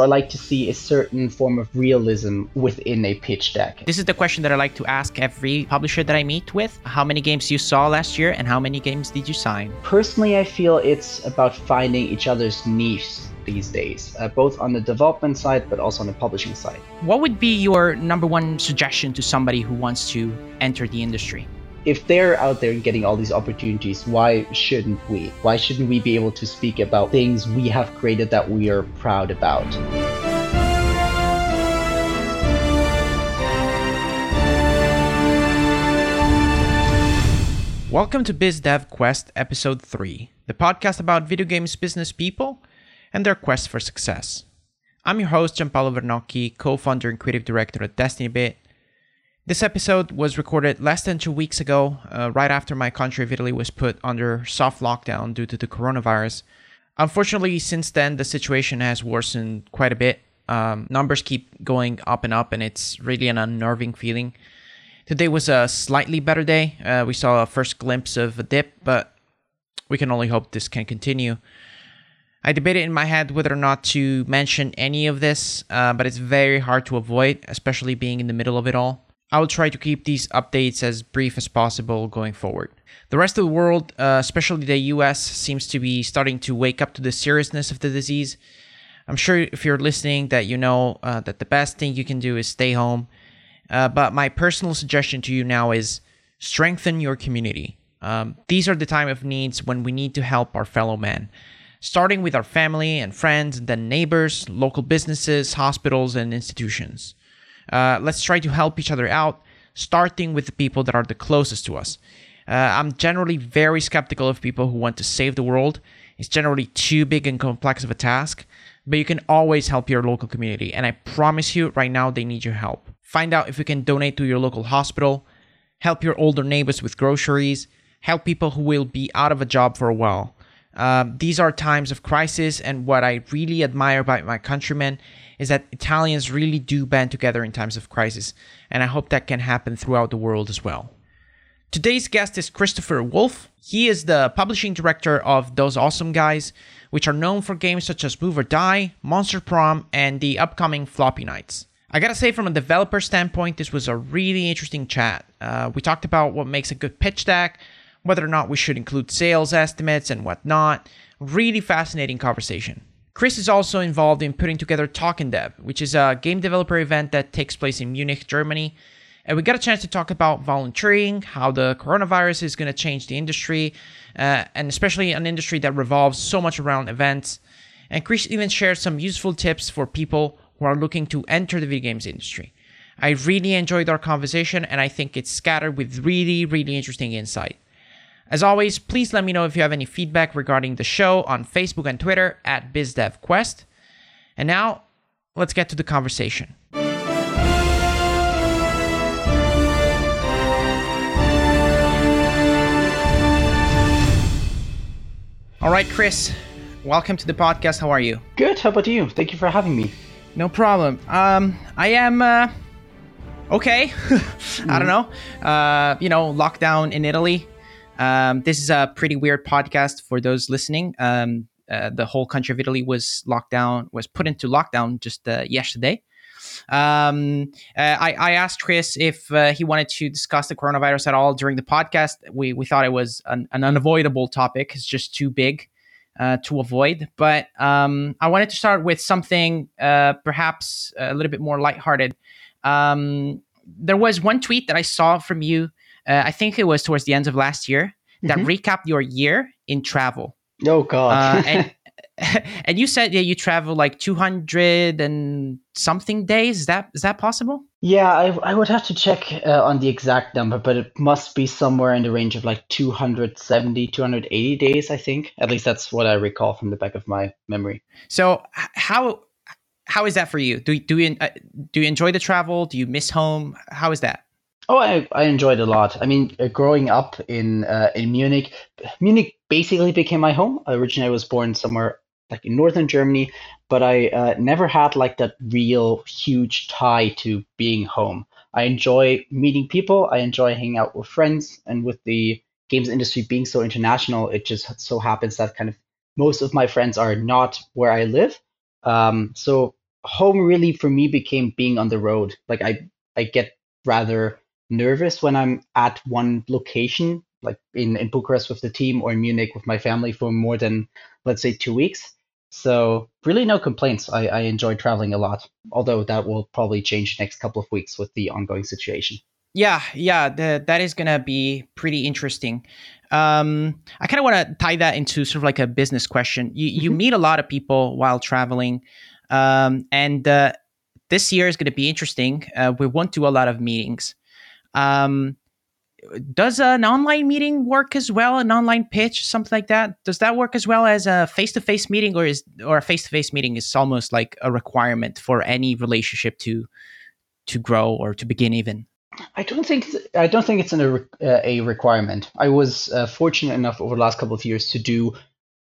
I like to see a certain form of realism within a pitch deck. This is the question that I like to ask every publisher that I meet with. How many games you saw last year and how many games did you sign? Personally, I feel it's about finding each other's niche these days, uh, both on the development side but also on the publishing side. What would be your number one suggestion to somebody who wants to enter the industry? If they're out there getting all these opportunities, why shouldn't we? Why shouldn't we be able to speak about things we have created that we are proud about? Welcome to BizDev Quest Episode 3, the podcast about video games business people and their quest for success. I'm your host, Gianpaolo Vernocchi, co founder and creative director at DestinyBit, this episode was recorded less than two weeks ago, uh, right after my country of Italy was put under soft lockdown due to the coronavirus. Unfortunately, since then, the situation has worsened quite a bit. Um, numbers keep going up and up, and it's really an unnerving feeling. Today was a slightly better day. Uh, we saw a first glimpse of a dip, but we can only hope this can continue. I debated in my head whether or not to mention any of this, uh, but it's very hard to avoid, especially being in the middle of it all. I will try to keep these updates as brief as possible going forward. The rest of the world, uh, especially the US, seems to be starting to wake up to the seriousness of the disease. I'm sure if you're listening that you know uh, that the best thing you can do is stay home. Uh, but my personal suggestion to you now is strengthen your community. Um, these are the time of needs when we need to help our fellow man, starting with our family and friends, then neighbors, local businesses, hospitals, and institutions. Uh, let's try to help each other out, starting with the people that are the closest to us. Uh, I'm generally very skeptical of people who want to save the world. It's generally too big and complex of a task, but you can always help your local community. And I promise you, right now, they need your help. Find out if you can donate to your local hospital, help your older neighbors with groceries, help people who will be out of a job for a while. Uh, these are times of crisis, and what I really admire about my countrymen is that Italians really do band together in times of crisis, and I hope that can happen throughout the world as well. Today's guest is Christopher Wolf. He is the publishing director of Those Awesome Guys, which are known for games such as Move or Die, Monster Prom, and the upcoming Floppy Knights. I gotta say, from a developer standpoint, this was a really interesting chat. Uh, we talked about what makes a good pitch deck, whether or not we should include sales estimates and whatnot. Really fascinating conversation. Chris is also involved in putting together Talking Dev, which is a game developer event that takes place in Munich, Germany. And we got a chance to talk about volunteering, how the coronavirus is going to change the industry, uh, and especially an industry that revolves so much around events. And Chris even shared some useful tips for people who are looking to enter the video games industry. I really enjoyed our conversation, and I think it's scattered with really, really interesting insight. As always, please let me know if you have any feedback regarding the show on Facebook and Twitter at BizDevQuest. And now, let's get to the conversation. All right, Chris, welcome to the podcast. How are you? Good. How about you? Thank you for having me. No problem. Um, I am uh, okay. I don't mm-hmm. know. Uh, you know, lockdown in Italy. Um, this is a pretty weird podcast for those listening. Um, uh, the whole country of Italy was locked down, was put into lockdown just uh, yesterday. Um, uh, I, I, asked Chris if uh, he wanted to discuss the coronavirus at all during the podcast. We, we thought it was an, an unavoidable topic. It's just too big uh, to avoid. But um, I wanted to start with something uh, perhaps a little bit more lighthearted. Um, there was one tweet that I saw from you uh, I think it was towards the end of last year that mm-hmm. recapped your year in travel. Oh God! uh, and, and you said that you travel like two hundred and something days. Is that is that possible? Yeah, I, I would have to check uh, on the exact number, but it must be somewhere in the range of like 270, 280 days. I think at least that's what I recall from the back of my memory. So how how is that for you? Do do you uh, do you enjoy the travel? Do you miss home? How is that? Oh, I, I enjoyed a lot. I mean, uh, growing up in uh, in Munich, Munich basically became my home. Originally, I was born somewhere like in northern Germany, but I uh, never had like that real huge tie to being home. I enjoy meeting people. I enjoy hanging out with friends, and with the games industry being so international, it just so happens that kind of most of my friends are not where I live. Um, so home really for me became being on the road. Like I I get rather nervous when I'm at one location, like in, in Bucharest with the team or in Munich with my family for more than let's say two weeks. So really no complaints. I, I enjoy traveling a lot, although that will probably change next couple of weeks with the ongoing situation. Yeah, yeah, the, that is gonna be pretty interesting. Um, I kind of want to tie that into sort of like a business question. You you mm-hmm. meet a lot of people while traveling, um, and uh, this year is going to be interesting. Uh, we won't do a lot of meetings. Um, does an online meeting work as well? An online pitch, something like that? Does that work as well as a face-to-face meeting, or is or a face-to-face meeting is almost like a requirement for any relationship to to grow or to begin even? I don't think I don't think it's an, a, a requirement. I was uh, fortunate enough over the last couple of years to do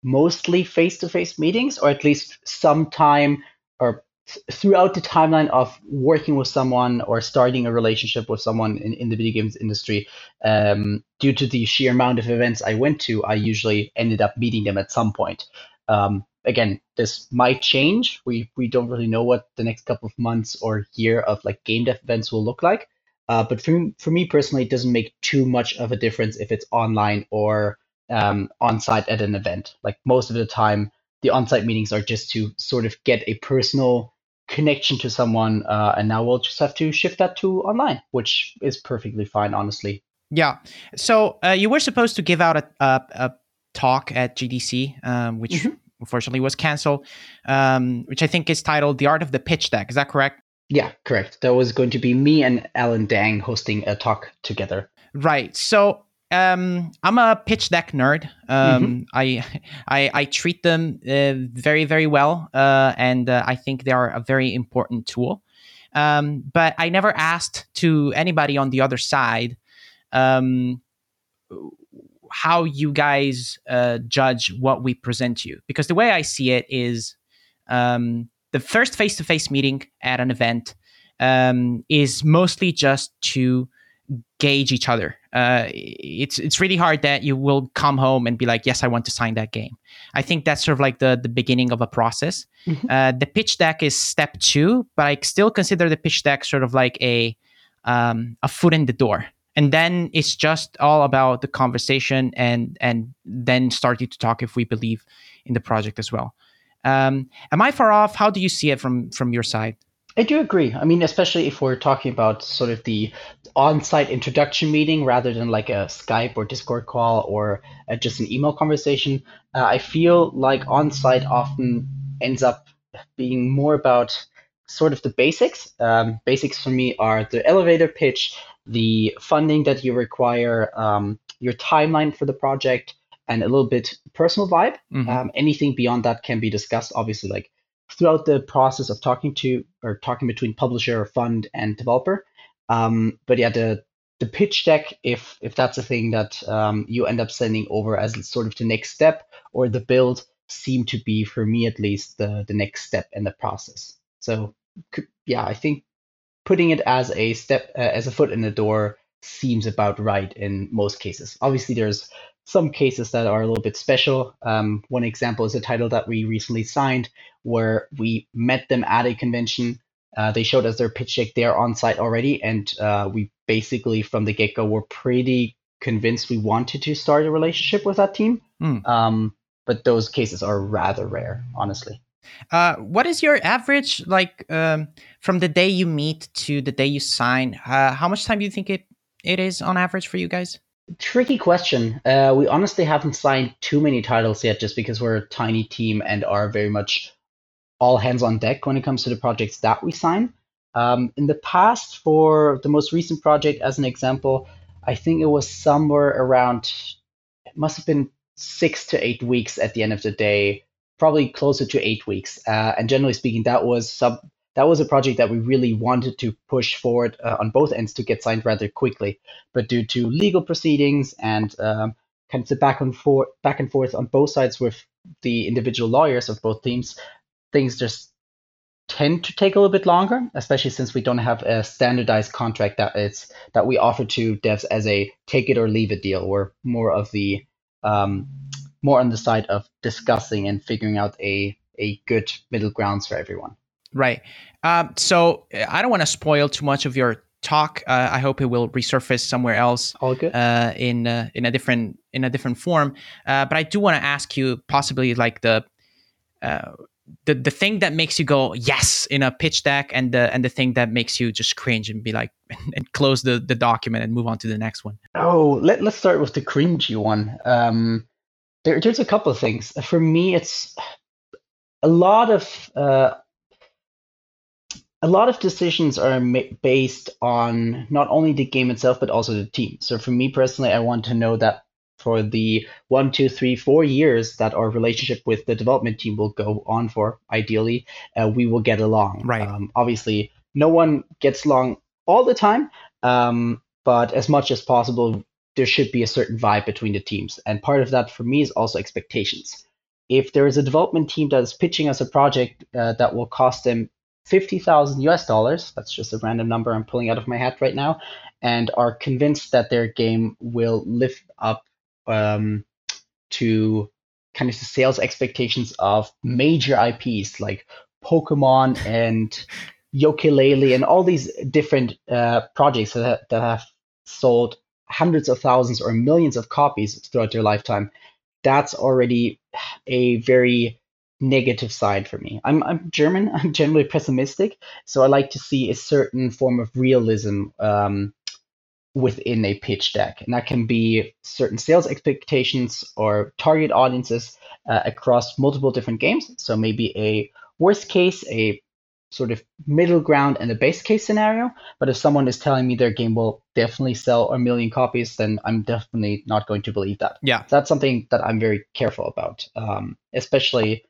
mostly face-to-face meetings, or at least some time or throughout the timeline of working with someone or starting a relationship with someone in, in the video games industry, um, due to the sheer amount of events I went to, I usually ended up meeting them at some point. Um, again, this might change. We we don't really know what the next couple of months or year of like game dev events will look like. Uh, but for for me personally, it doesn't make too much of a difference if it's online or um, on site at an event. Like most of the time, the on site meetings are just to sort of get a personal connection to someone, uh, and now we'll just have to shift that to online, which is perfectly fine, honestly. Yeah. So uh, you were supposed to give out a, a, a talk at GDC, um, which mm-hmm. unfortunately was canceled, um, which I think is titled "The Art of the Pitch Deck." Is that correct? Yeah, correct. That was going to be me and Alan Dang hosting a talk together. Right. So um, I'm a pitch deck nerd. Um, mm-hmm. I, I, I treat them uh, very very well, uh, and uh, I think they are a very important tool. Um, but I never asked to anybody on the other side um, how you guys uh, judge what we present you, because the way I see it is um, the first face to face meeting at an event um, is mostly just to gauge each other. Uh, it's it's really hard that you will come home and be like, yes, I want to sign that game. I think that's sort of like the the beginning of a process. Mm-hmm. Uh, the pitch deck is step two, but I still consider the pitch deck sort of like a um, a foot in the door. And then it's just all about the conversation and and then starting to talk if we believe in the project as well. Um, am I far off? How do you see it from from your side? I do agree. I mean, especially if we're talking about sort of the on-site introduction meeting rather than like a Skype or Discord call or uh, just an email conversation. Uh, I feel like on-site often ends up being more about sort of the basics. Um, basics for me are the elevator pitch, the funding that you require, um, your timeline for the project, and a little bit personal vibe. Mm-hmm. Um, anything beyond that can be discussed, obviously, like throughout the process of talking to or talking between publisher, fund, and developer. Um, but yeah, the the pitch deck, if if that's a thing that um, you end up sending over as sort of the next step, or the build, seem to be for me at least the the next step in the process. So yeah, I think putting it as a step uh, as a foot in the door seems about right in most cases. Obviously, there's some cases that are a little bit special. Um, one example is a title that we recently signed where we met them at a convention. Uh, they showed us their pitch deck there on site already, and uh, we basically from the get go were pretty convinced we wanted to start a relationship with that team. Mm. Um, but those cases are rather rare, honestly. Uh, what is your average like um, from the day you meet to the day you sign? Uh, how much time do you think it it is on average for you guys? Tricky question. Uh, we honestly haven't signed too many titles yet, just because we're a tiny team and are very much all hands on deck when it comes to the projects that we sign. Um, in the past, for the most recent project, as an example, I think it was somewhere around, it must have been six to eight weeks at the end of the day, probably closer to eight weeks. Uh, and generally speaking, that was sub that was a project that we really wanted to push forward uh, on both ends to get signed rather quickly. But due to legal proceedings and um, kind of the back and forth, back and forth on both sides with the individual lawyers of both teams, things just tend to take a little bit longer, especially since we don't have a standardized contract that it's that we offer to devs as a take it or leave it deal. We're more of the um, more on the side of discussing and figuring out a a good middle grounds for everyone. Right. Um, so I don't want to spoil too much of your talk. Uh, I hope it will resurface somewhere else. All good. Uh, in uh, in a different in a different form. Uh, but I do want to ask you possibly like the uh, the the thing that makes you go yes in a pitch deck, and the and the thing that makes you just cringe and be like and close the the document and move on to the next one. Oh, let let's start with the cringy one. Um, there, there's a couple of things. For me, it's a lot of uh, a lot of decisions are ma- based on not only the game itself but also the team. So for me personally, I want to know that for the one, two, three, four years that our relationship with the development team will go on for, ideally, uh, we will get along. Right. Um, obviously, no one gets along all the time, um, but as much as possible, there should be a certain vibe between the teams. And part of that for me is also expectations. If there is a development team that is pitching us a project uh, that will cost them 50,000 US dollars, that's just a random number I'm pulling out of my hat right now, and are convinced that their game will live up um, to kind of the sales expectations of major IPs like Pokemon and Yooka-Laylee and all these different uh, projects that, that have sold hundreds of thousands or millions of copies throughout their lifetime, that's already a very negative side for me. I'm I'm German. I'm generally pessimistic, so I like to see a certain form of realism um, within a pitch deck, and that can be certain sales expectations or target audiences uh, across multiple different games. So maybe a worst case, a sort of middle ground, and a base case scenario. But if someone is telling me their game will definitely sell a million copies, then I'm definitely not going to believe that. Yeah. That's something that I'm very careful about, um, especially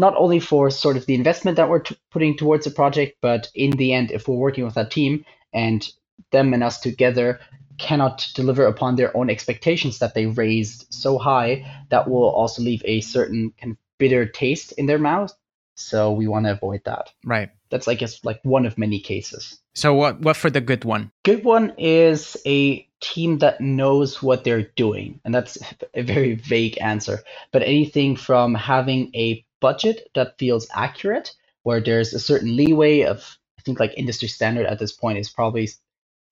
not only for sort of the investment that we're t- putting towards a project, but in the end, if we're working with that team and them and us together cannot deliver upon their own expectations that they raised so high, that will also leave a certain kind of bitter taste in their mouth. So we want to avoid that. Right. That's, I guess, like one of many cases. So what what for the good one? Good one is a team that knows what they're doing. And that's a very vague answer. But anything from having a budget that feels accurate, where there's a certain leeway of, I think like industry standard at this point is probably,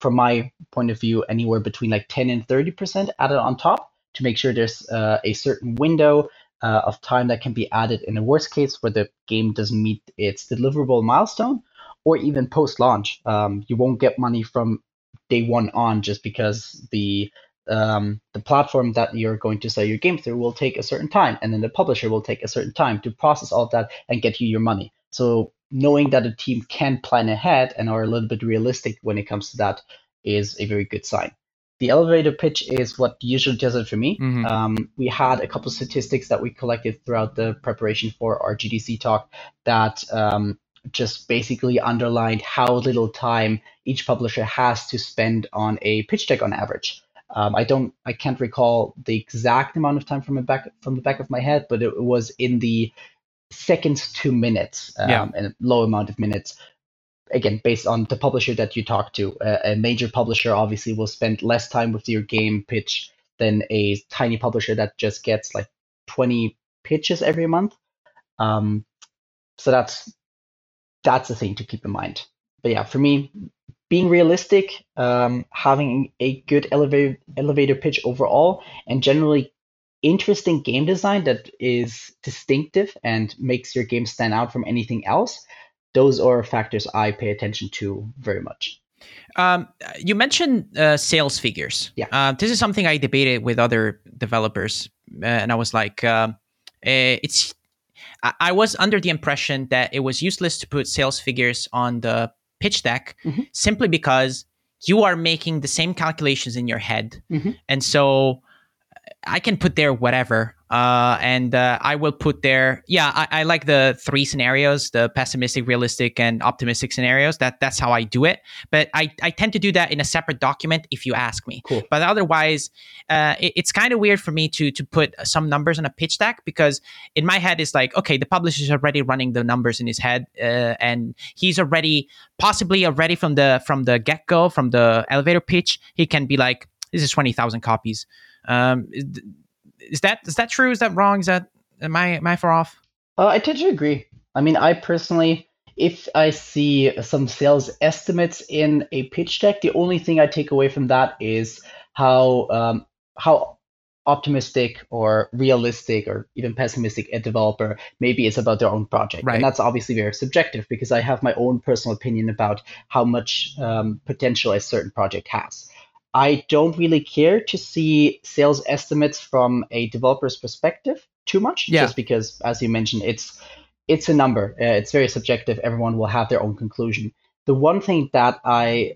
from my point of view, anywhere between like 10 and 30% added on top to make sure there's uh, a certain window uh, of time that can be added in a worst case where the game doesn't meet its deliverable milestone or even post launch. Um, you won't get money from day one on just because the um, the platform that you're going to sell your game through will take a certain time, and then the publisher will take a certain time to process all of that and get you your money. So knowing that a team can plan ahead and are a little bit realistic when it comes to that is a very good sign. The elevator pitch is what usually does it for me. Mhm. Um, we had a couple statistics that we collected throughout the preparation for our GDC talk that um, just basically underlined how little time each publisher has to spend on a pitch deck on average. Um, I don't, I can't recall the exact amount of time from the back from the back of my head, but it was in the seconds to minutes, um, Yeah. and a low amount of minutes. Again, based on the publisher that you talk to, a, a major publisher obviously will spend less time with your game pitch than a tiny publisher that just gets like 20 pitches every month. Um, so that's that's a thing to keep in mind. But yeah, for me, being realistic, um, having a good elevator elevator pitch overall, and generally interesting game design that is distinctive and makes your game stand out from anything else. Those are factors I pay attention to very much. Um, you mentioned uh, sales figures. Yeah. Uh, this is something I debated with other developers, uh, and I was like, um, eh, it's. I I was under the impression that it was useless to put sales figures on the pitch deck Mhm. simply because you are making the same calculations in your head, Mhm. and so I can put there whatever. Uh, and uh, I will put there. Yeah, I, I like the three scenarios: the pessimistic, realistic, and optimistic scenarios. That that's how I do it. But I, I tend to do that in a separate document if you ask me. Cool. But otherwise, uh, it- it's kind of weird for me to to put some numbers on a pitch deck because in my head it's like, okay, the publisher's already running the numbers in his head, uh, and he's already possibly already from the from the get go from the elevator pitch, he can be like, this is twenty thousand copies. Um, is, is that is that true? Is that wrong? Is that am I am I far off? Uh, I tend to agree. I mean, I personally, if I see some sales estimates in a pitch deck, the only thing I take away from that is how um, how optimistic or realistic or even pessimistic a developer maybe is about their own project. Right. And that's obviously very subjective because I have my own personal opinion about how much um, potential a certain project has. I don't really care to see sales estimates from a developer's perspective too much, Yeah. just because, as you mentioned, it's it's a number. Uh, it's very subjective. Everyone will have their own conclusion. The one thing that I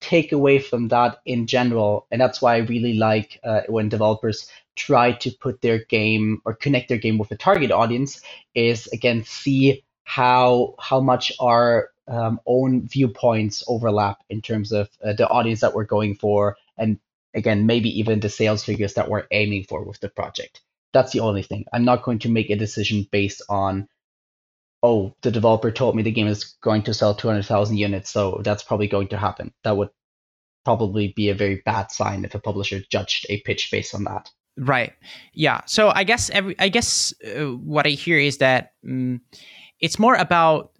take away from that in general, and that's why I really like uh, when developers try to put their game or connect their game with a target audience, is again see how how much our um, own viewpoints overlap in terms of uh, the audience that we're going for, and again maybe even the sales figures that we're aiming for with the project. That's the only thing. I'm not going to make a decision based on oh, the developer told me the game is going to sell 200,000 units, so that's probably going to happen. That would probably be a very bad sign if a publisher judged a pitch based on that. Right. Yeah. So I guess every I guess uh, what I hear is that mm it's more about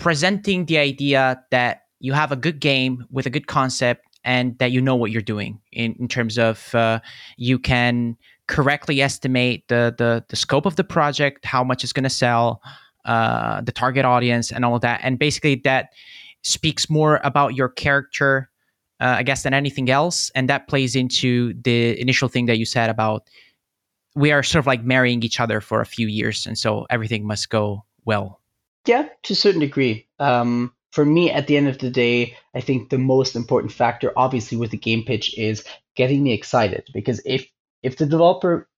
presenting the idea that you have a good game with a good concept and that you know what you're doing in, in terms of uh, you can correctly estimate the, the the scope of the project, how much it's going to sell, uh, the target audience, and all of that. And basically, that speaks more about your character uh, I guess, than anything else. And that plays into the initial thing that you said about we are sort of like marrying each other for a few years. And so everything must go well. Yeah, to a certain degree. Um, for me, at the end of the day, I think the most important factor, obviously, with the game pitch is getting me excited. Because if if the developer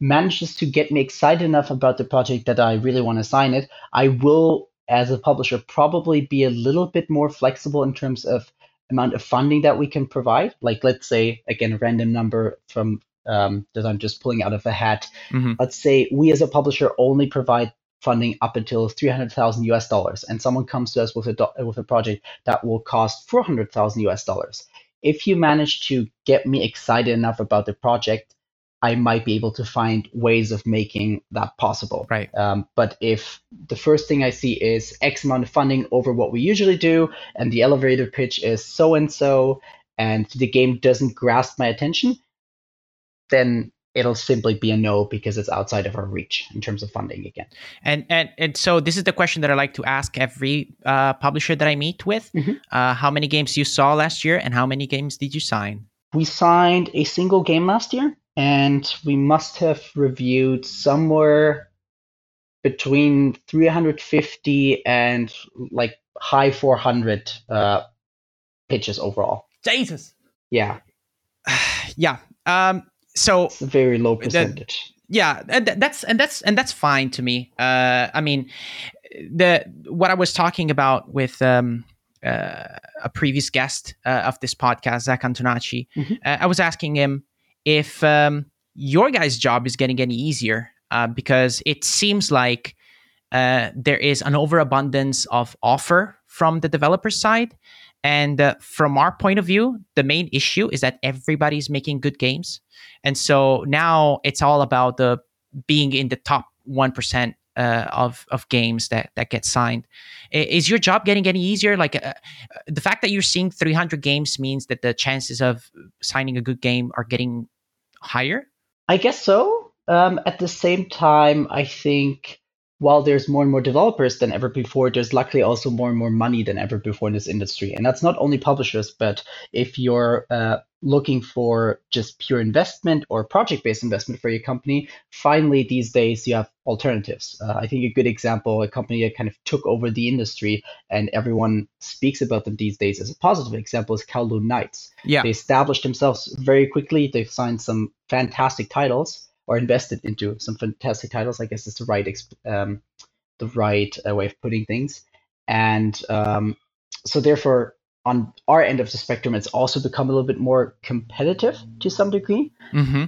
manages to get me excited enough about the project that I really want to sign it, I will, as a publisher, probably be a little bit more flexible in terms of amount of funding that we can provide. Like, let's say, again, a random number from um, that I'm just pulling out of a hat. Mhm. Let's say we as a publisher only provide funding up until 300,000 US dollars, and someone comes to us with a do- with a project that will cost 400,000 US dollars. If you manage to get me excited enough about the project, I might be able to find ways of making that possible. Right. Um, but if the first thing I see is X amount of funding over what we usually do, and the elevator pitch is so and so, and the game doesn't grasp my attention, then it'll simply be a no because it's outside of our reach in terms of funding again. And, and and so this is the question that I like to ask every uh, publisher that I meet with. Mhm. Uh, how many games you saw last year, and how many games did you sign? We signed a single game last year, and we must have reviewed somewhere between 350 and like high 400 uh, pitches overall. Jesus. Yeah, Yeah. Um. So it's a very low That- percentage. yeah and that's and that's and that's fine to me uh i mean the what i was talking about with um uh, a previous guest uh, of this podcast zach antonacci Mhm. uh, i was asking him if um your guys job is getting any easier uh, because it seems like uh, there is an overabundance of offer from the developer side and uh, from our point of view the main issue is that everybody's making good games. And so now it's all about the being in the top 1% uh, of of games that that get signed. Is your job getting any easier? Like uh, the fact that you're seeing 300 games means that the chances of signing a good game are getting higher? I guess so. Um, at the same time, I think while there's more and more developers than ever before, there's luckily also more and more money than ever before in this industry. And that's not only publishers, but if you're uh, looking for just pure investment or project based investment for your company, finally these days you have alternatives. Uh, I think a good example, a company that kind of took over the industry and everyone speaks about them these days as a positive example, is Kowloon Nights. yeah They established themselves very quickly. They've signed some fantastic titles or invested into some fantastic titles. I guess is the right um, the right uh, way of putting things. And um, so therefore, on our end of the spectrum, it's also become a little bit more competitive to some degree. mm-hmm.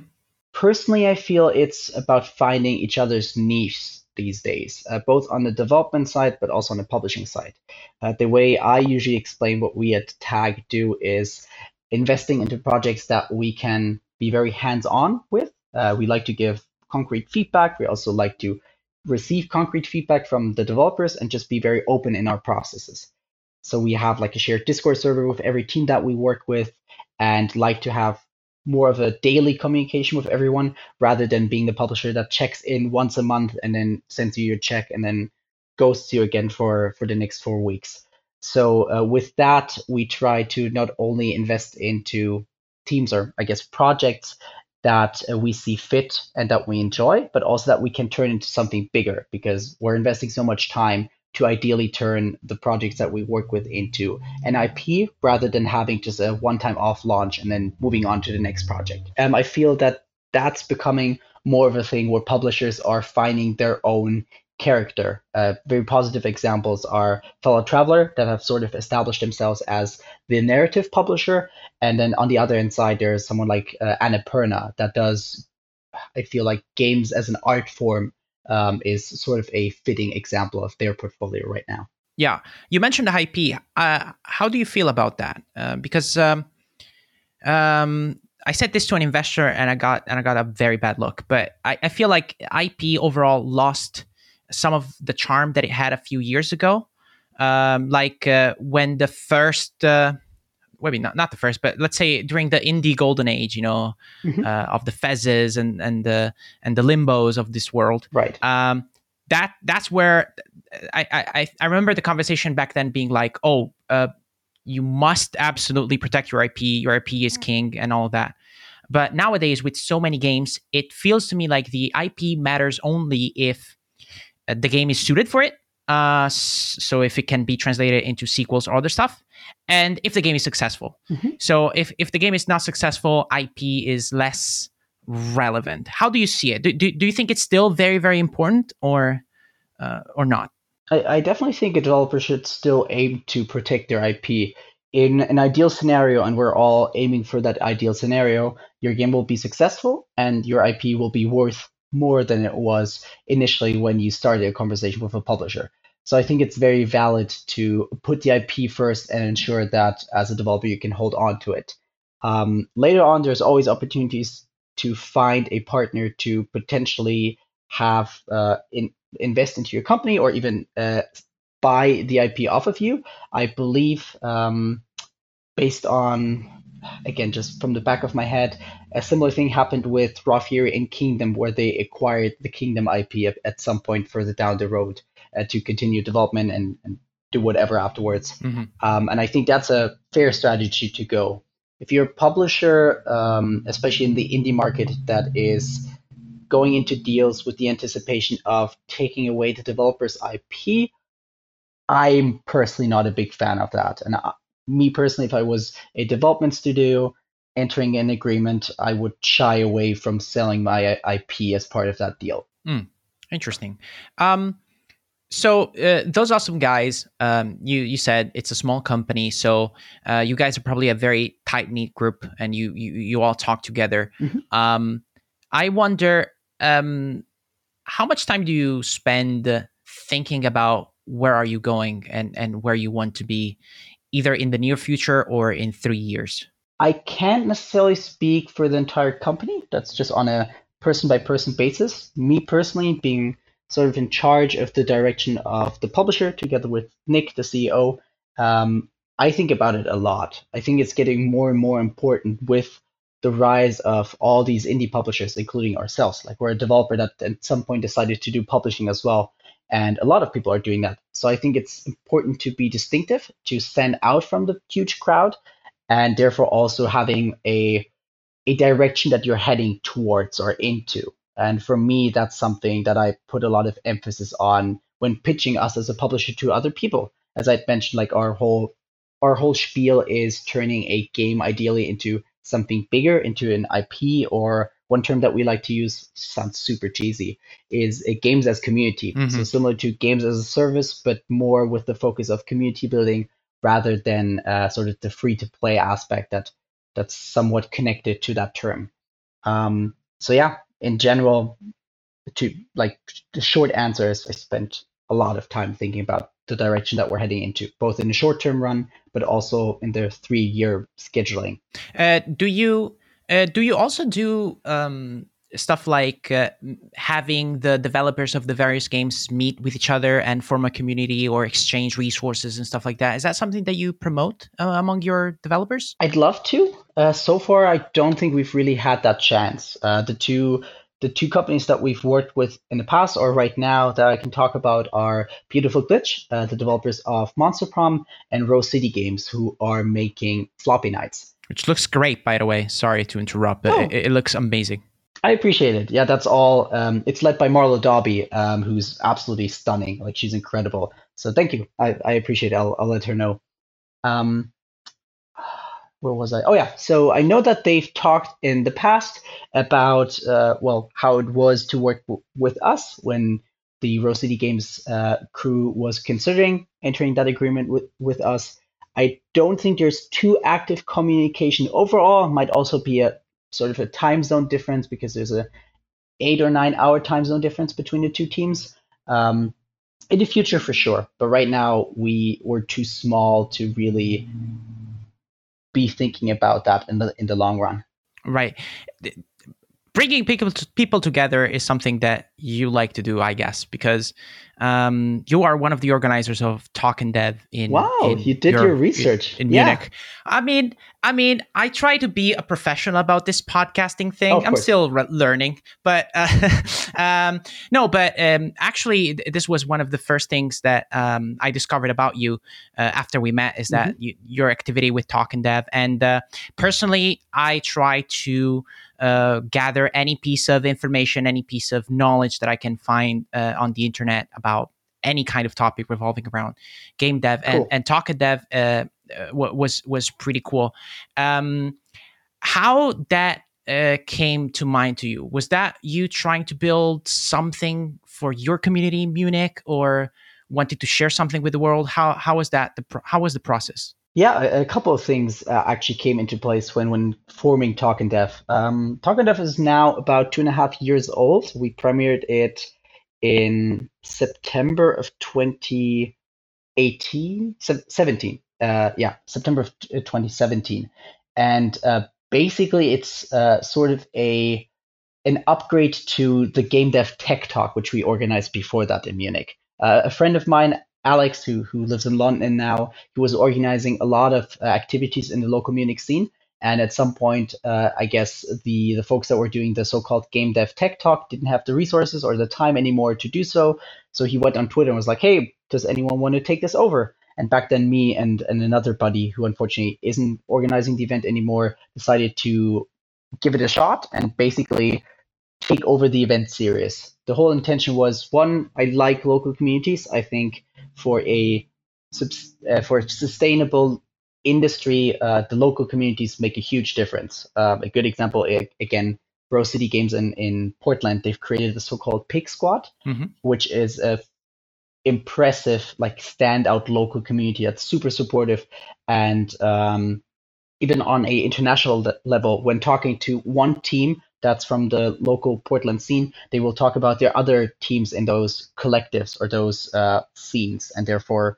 Personally, I feel it's about finding each other's niche these days, uh, both on the development side, but also on the publishing side. Uh, the way I usually explain what we at Tag do is investing into projects that we can be very hands on with. Uh, we like to give concrete feedback. We also like to receive concrete feedback from the developers and just be very open in our processes. So we have like a shared Discord server with every team that we work with and like to have more of a daily communication with everyone rather than being the publisher that checks in once a month and then sends you your check and then ghosts you again for for the next four weeks. So uh, with that, we try to not only invest into teams or I guess projects that uh, we see fit and that we enjoy, but also that we can turn into something bigger because we're investing so much time to ideally turn the projects that we work with into an IP rather than having just a one time off launch and then moving on to the next project. Um, I feel that that's becoming more of a thing where publishers are finding their own character. Uh, very positive examples are Fellow Traveler that have sort of established themselves as the narrative publisher. And then on the other hand side, there's someone like uh, Annapurna that does, I feel like, games as an art form um, is sort of a fitting example of their portfolio right now. Yeah, you mentioned IP. Uh, how do you feel about that? Uh, because um, um, I said this to an investor and I got and I got a very bad look. But I, I feel like IP overall lost some of the charm that it had a few years ago. Um, like uh, when the first uh, maybe not not the first, but let's say during the indie golden age, you know, mm-hmm. uh, of the Fezzes and and the and the Limbos of this world. Right. Um, that that's where I, I I remember the conversation back then being like, oh, uh, you must absolutely protect your IP. Your IP is king, and all that. But nowadays, with so many games, it feels to me like the IP matters only if the game is suited for it. Uh, so if it can be translated into sequels or other stuff, and if the game is successful. Mm-hmm. So if if the game is not successful, IP is less relevant. How do you see it? Do, do, do you think it's still very very important or uh, or not? I, I definitely think a developer should still aim to protect their IP. In an ideal scenario, and we're all aiming for that ideal scenario, your game will be successful and your IP will be worth more than it was initially when you started a conversation with a publisher. So I think it's very valid to put the IP first and ensure that as a developer you can hold on to it. Um, later on, there's always opportunities to find a partner to potentially have uh, in, invest into your company or even uh, buy the IP off of you. I believe, um, based on again just from the back of my head, a similar thing happened with Raw Fury and Kingdom, where they acquired the Kingdom IP at, at some point further down the road uh, to continue development and, and do whatever afterwards. Mm-hmm. Um, and I think that's a fair strategy to go. If you're a publisher, um, especially in the indie market, that is going into deals with the anticipation of taking away the developer's IP, I'm personally not a big fan of that. And I, me personally, if I was a development studio entering an agreement, I would shy away from selling my IP as part of that deal. Mm, interesting. Um, so uh, those awesome guys, um, you you said it's a small company, so uh, you guys are probably a very tight knit group, and you you you all talk together. Mm-hmm. Um, I wonder um, how much time do you spend thinking about where are you going and and where you want to be, either in the near future or in three years. I can't necessarily speak for the entire company. That's just on a person by person basis. Me personally, being sort of in charge of the direction of the publisher together with Nick, the CEO. Um, I think about it a lot. I think it's getting more and more important with the rise of all these indie publishers, including ourselves. Like we're a developer that at some point decided to do publishing as well. And a lot of people are doing that. So I think it's important to be distinctive, to stand out from the huge crowd, and therefore also having a a direction that you're heading towards or into. And for me, that's something that I put a lot of emphasis on when pitching us as a publisher to other people. As I'd mentioned, like our whole our whole spiel is turning a game ideally into something bigger, into an IP, or one term that we like to use sounds super cheesy is a games as community. Mm-hmm. So similar to games as a service, but more with the focus of community building rather than uh, sort of the free to play aspect that that's somewhat connected to that term. Um, so yeah, in general, to like the short answer is I spent a lot of time thinking about the direction that we're heading into, both in the short term run, but also in the three year scheduling. Uh, do you uh, do you also do um, stuff like uh, having the developers of the various games meet with each other and form a community or exchange resources and stuff like that. Is that something that you promote uh, among your developers? I'd love to. Uh, so far, I don't think we've really had that chance. Uh, the two the two companies that we've worked with in the past or right now that I can talk about are Beautiful Glitch, uh, the developers of Monster Prom, and Rose City Games, who are making Floppy Knights. Which looks great, by the way. Sorry to interrupt, but oh. it, it, looks amazing. I appreciate it. Yeah, that's all. Um, it's led by Marla Dobby, um, who's absolutely stunning. Like she's incredible. So thank you. I, I appreciate it. I'll, I'll let her know. Um, where was I? Oh yeah. So I know that they've talked in the past about uh, well how it was to work w- with us when the Rose City Games uh, crew was considering entering that agreement with with us. I don't think there's too active communication overall. Might also be a sort of a time zone difference because there's a eight or nine hour time zone difference between the two teams. Um, in the future, for sure, but right now we were too small to really be thinking about that in the in the long run. Right. Bringing people people together is something that you like to do, I guess, because um, you are one of the organizers of Talk and Dev in. Wow, in you did your, your research in, in yeah. Munich. I mean, I mean, I try to be a professional about this podcasting thing. Oh, I'm still re- learning, but uh, um, no, but um, actually, this was one of the first things that um, I discovered about you uh, after we met. Is that mm-hmm. you, your activity with Talk and Dev, and uh, personally, I try to. Uh, gather any piece of information, any piece of knowledge that I can find uh, on the internet about any kind of topic revolving around game dev cool. and, and talk dev uh, uh was was pretty cool. Um, how that uh, came to mind to you? Was that you trying to build something for your community in Munich, or wanted to share something with the world? How how was that? The pro- how was the process? Yeah, a, a couple of things uh, actually came into place when when forming Talk and Dev. Um, Talk and Dev is now about two and a half years old. We premiered it in September of 2018, 17. Uh, yeah, September of 2017. And uh, basically, it's uh, sort of a an upgrade to the Game Dev Tech Talk, which we organized before that in Munich. Uh, a friend of mine, Alex, who, who lives in London now, he was organizing a lot of uh, activities in the local Munich scene. And at some point, uh, I guess the the folks that were doing the so-called game dev tech talk didn't have the resources or the time anymore to do so. So he went on Twitter and was like, "Hey, does anyone want to take this over?" And back then, me and and another buddy who unfortunately isn't organizing the event anymore decided to give it a shot and basically take over the event series. The whole intention was one, I like local communities. I think for a uh, for sustainable industry, uh, the local communities make a huge difference. Um, a good example, again, Rose City Games in, in Portland, they've created the so-called Pig Squad, mm-hmm. which is a impressive, like standout local community that's super supportive. And um, even on a international level, when talking to one team that's from the local Portland scene, they will talk about their other teams in those collectives or those uh, scenes, and therefore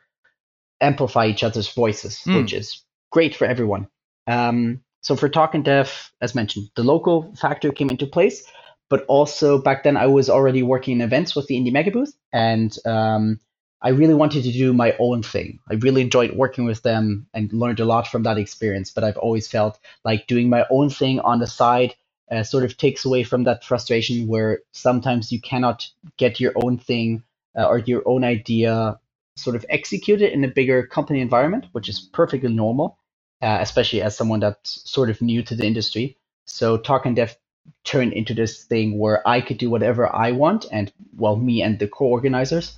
amplify each other's voices, mm. which is great for everyone. Um, so for Talk and Dev, as mentioned, the local factor came into place, but also back then I was already working in events with the Indie Mega Booth, and um, I really wanted to do my own thing. I really enjoyed working with them and learned a lot from that experience. But I've always felt like doing my own thing on the side uh, sort of takes away from that frustration where sometimes you cannot get your own thing uh, or your own idea sort of executed in a bigger company environment, which is perfectly normal, uh, especially as someone that's sort of new to the industry. So Talk and Dev turned into this thing where I could do whatever I want, and well, me and the co-organizers,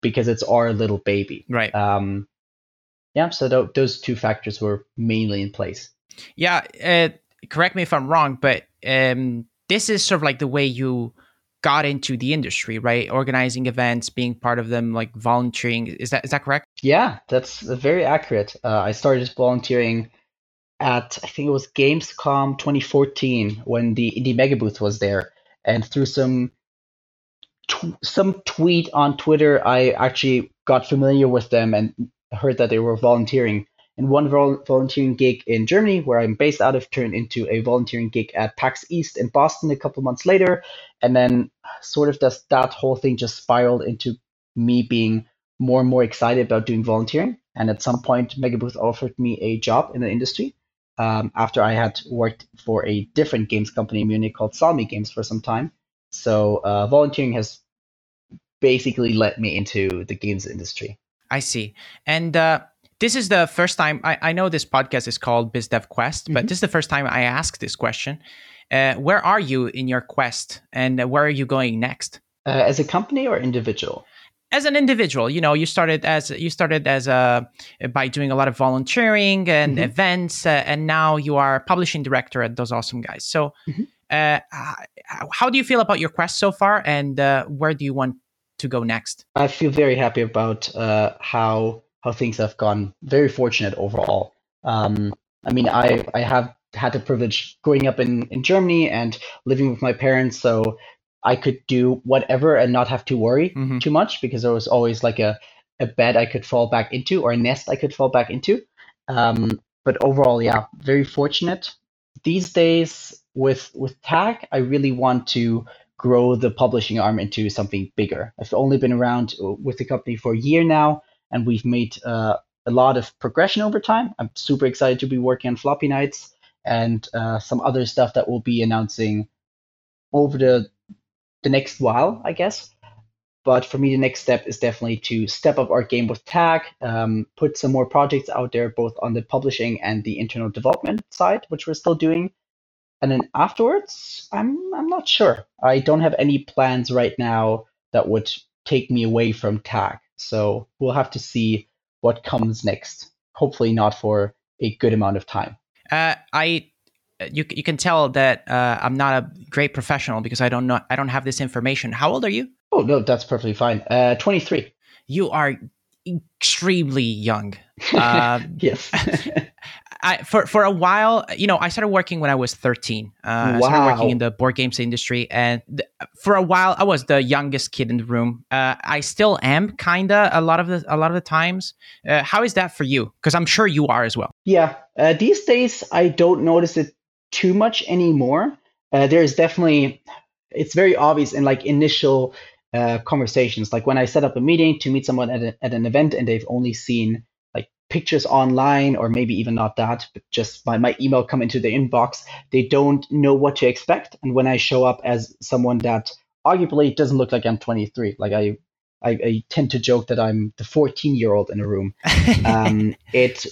because it's our little baby. Right. Um, yeah. So th- those two factors were mainly in place. Yeah. Uh, correct me if I'm wrong, but um, this is sort of like the way you got into the industry, right? Organizing events, being part of them, like volunteering. Is that is that correct? Yeah, that's very accurate. Uh, I started volunteering at I think it was Gamescom 2014 when the Indie Mega Booth was there, and through some some tweet on Twitter, I actually got familiar with them and heard that they were volunteering. And one vol- volunteering gig in Germany, where I'm based out of, turned into a volunteering gig at PAX East in Boston a couple months later. And then, sort of, this, that whole thing just spiraled into me being more and more excited about doing volunteering. And at some point, Megabooth offered me a job in the industry um, after I had worked for a different games company in Munich called Salmi Games for some time. So uh, volunteering has basically led me into the games industry. I see. And uh, this is the first time I, I, know this podcast is called BizDev Quest, but mm-hmm. this is the first time I ask this question. Uh, where are you in your quest, and where are you going next? Uh, as a company or individual? As an individual, you know, you started as you started as a by doing a lot of volunteering and mm-hmm. events, uh, and now you are publishing director at those awesome guys. So, mm-hmm. Uh, how do you feel about your quest so far, and uh, where do you want to go next? I feel very happy about uh, how how things have gone. Very fortunate overall. Um, I mean, I I have had the privilege growing up in in Germany and living with my parents, so I could do whatever and not have to worry mm-hmm. too much because there was always like a a bed I could fall back into or a nest I could fall back into. Um, but overall, yeah, very fortunate. These days with with Tag, I really want to grow the publishing arm into something bigger. I've only been around uh, with the company for a year now, and we've made uh, a lot of progression over time. I'm super excited to be working on Floppy Knights and uh, some other stuff that we'll be announcing over the the next while, I guess. But for me, the next step is definitely to step up our game with Tag, um, put some more projects out there, both on the publishing and the internal development side, which we're still doing, and then afterwards, I'm I'm not sure. I don't have any plans right now that would take me away from tag. So we'll have to see what comes next. Hopefully not for a good amount of time. Uh, I you you can tell that uh, I'm not a great professional because I don't know I don't have this information. How old are you? Oh no, that's perfectly fine. Uh, 23. You are extremely young. Uh, yes. I, for for a while, you know, I started working when I was 13. Uh, wow. I started working in the board games industry, and th- for a while, I was the youngest kid in the room. Uh, I still am, kinda, a lot of the a lot of the times. Uh, how is that for you? Because I'm sure you are as well. Yeah, uh, these days I don't notice it too much anymore. Uh, there is definitely, it's very obvious in like initial uh, conversations, like when I set up a meeting to meet someone at, a, at an event and they've only seen pictures online or maybe even not that but just by my email come into the inbox. They don't know what to expect. And when i show up as someone that arguably doesn't look like i'm 23 like i i, I tend to joke that i'm the 14 year old in a room. Um, it's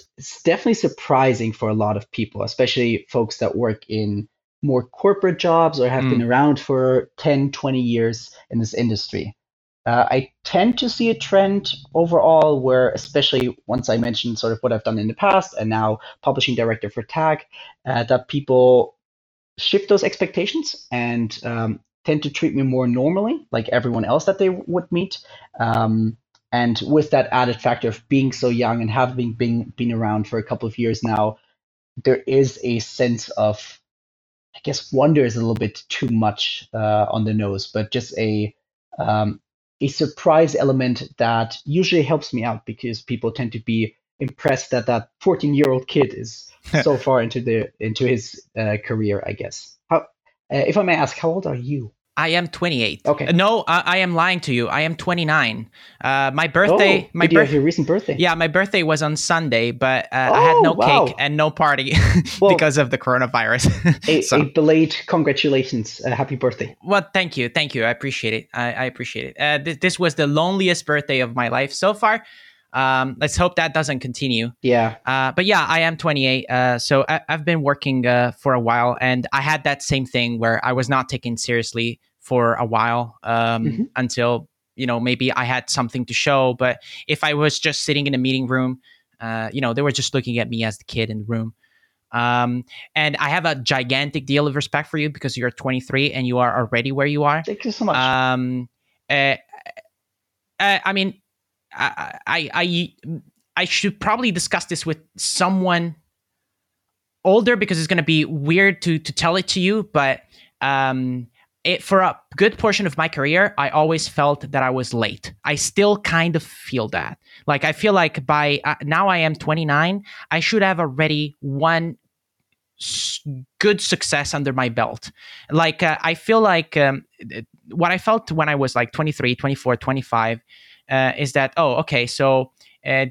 definitely surprising for a lot of people especially folks that work in more corporate jobs or have mm. been around for 10 20 years in this industry uh, I tend to see a trend overall where, especially once I mentioned sort of what I've done in the past and now publishing director for Tag, uh, that people shift those expectations and um, tend to treat me more normally, like everyone else that they would meet. Um, and with that added factor of being so young and having been been around for a couple of years now, there is a sense of, I guess, wonder is a little bit too much uh, on the nose, but just a um, a surprise element that usually helps me out because people tend to be impressed that that 14 year old kid is so far into the into his uh, career i guess. How uh, if i may ask how old are you I am 28. Okay. No, I, I, am lying to you. I am 29. Uh, my birthday. Oh, my birthday. your recent birthday? Yeah, my birthday was on Sunday, but uh, oh, I had no wow. cake and no party well, because of the coronavirus. a, so. a delayed congratulations. Uh, happy birthday. Well, thank you, thank you. I appreciate it. I, I appreciate it. Uh, th- this was the loneliest birthday of my life so far. Um, let's hope that doesn't continue. Yeah. Uh, but yeah, I am 28. Uh, so I, have been working uh, for a while, and I had that same thing where I was not taken seriously for a while um, mm-hmm. until you know maybe I had something to show. But if I was just sitting in a meeting room, uh, you know, they were just looking at me as the kid in the room. Um, and I have a gigantic deal of respect for you because you're 23 and you are already where you are. Thank you so much. Um, uh, I mean, I, I, I, I should probably discuss this with someone older because it's going to be weird to to tell it to you. But um, it, for a good portion of my career, I always felt that I was late. I still kind of feel that. Like I feel like by uh, now I am 29, I should have already one s- good success under my belt. Like uh, I feel like um, what I felt when I was like 23, 24, 25 uh, is that oh okay so. Uh,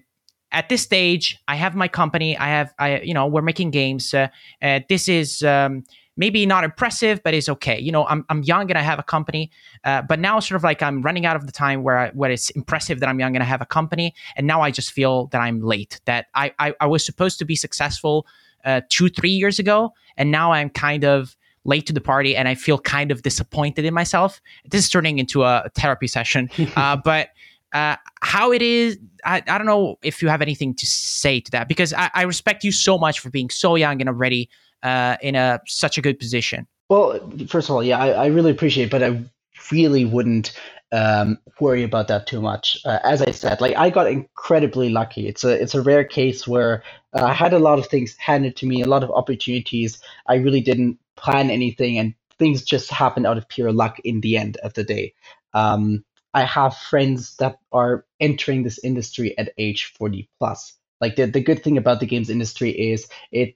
at this stage, I have my company. I have, I, you know, we're making games. Uh, uh, this is um, maybe not impressive, but it's okay. You know, I'm, I'm young and I have a company, uh, but now sort of like I'm running out of the time where I, where it's impressive that I'm young and I have a company, and now I just feel that I'm late. That I I, I was supposed to be successful uh, two three years ago, and now I'm kind of late to the party, and I feel kind of disappointed in myself. This is turning into a therapy session, uh, but. Uh, how it is, I, I don't know if you have anything to say to that because I, I respect you so much for being so young and already uh, in a such a good position. Well, first of all, yeah, I, I really appreciate, it, but I really wouldn't um, worry about that too much. Uh, as I said, like I got incredibly lucky. It's a it's a rare case where uh, I had a lot of things handed to me, a lot of opportunities. I really didn't plan anything, and things just happened out of pure luck in the end of the day. Um, I have friends that are entering this industry at age 40 plus. Like the, the good thing about the games industry is it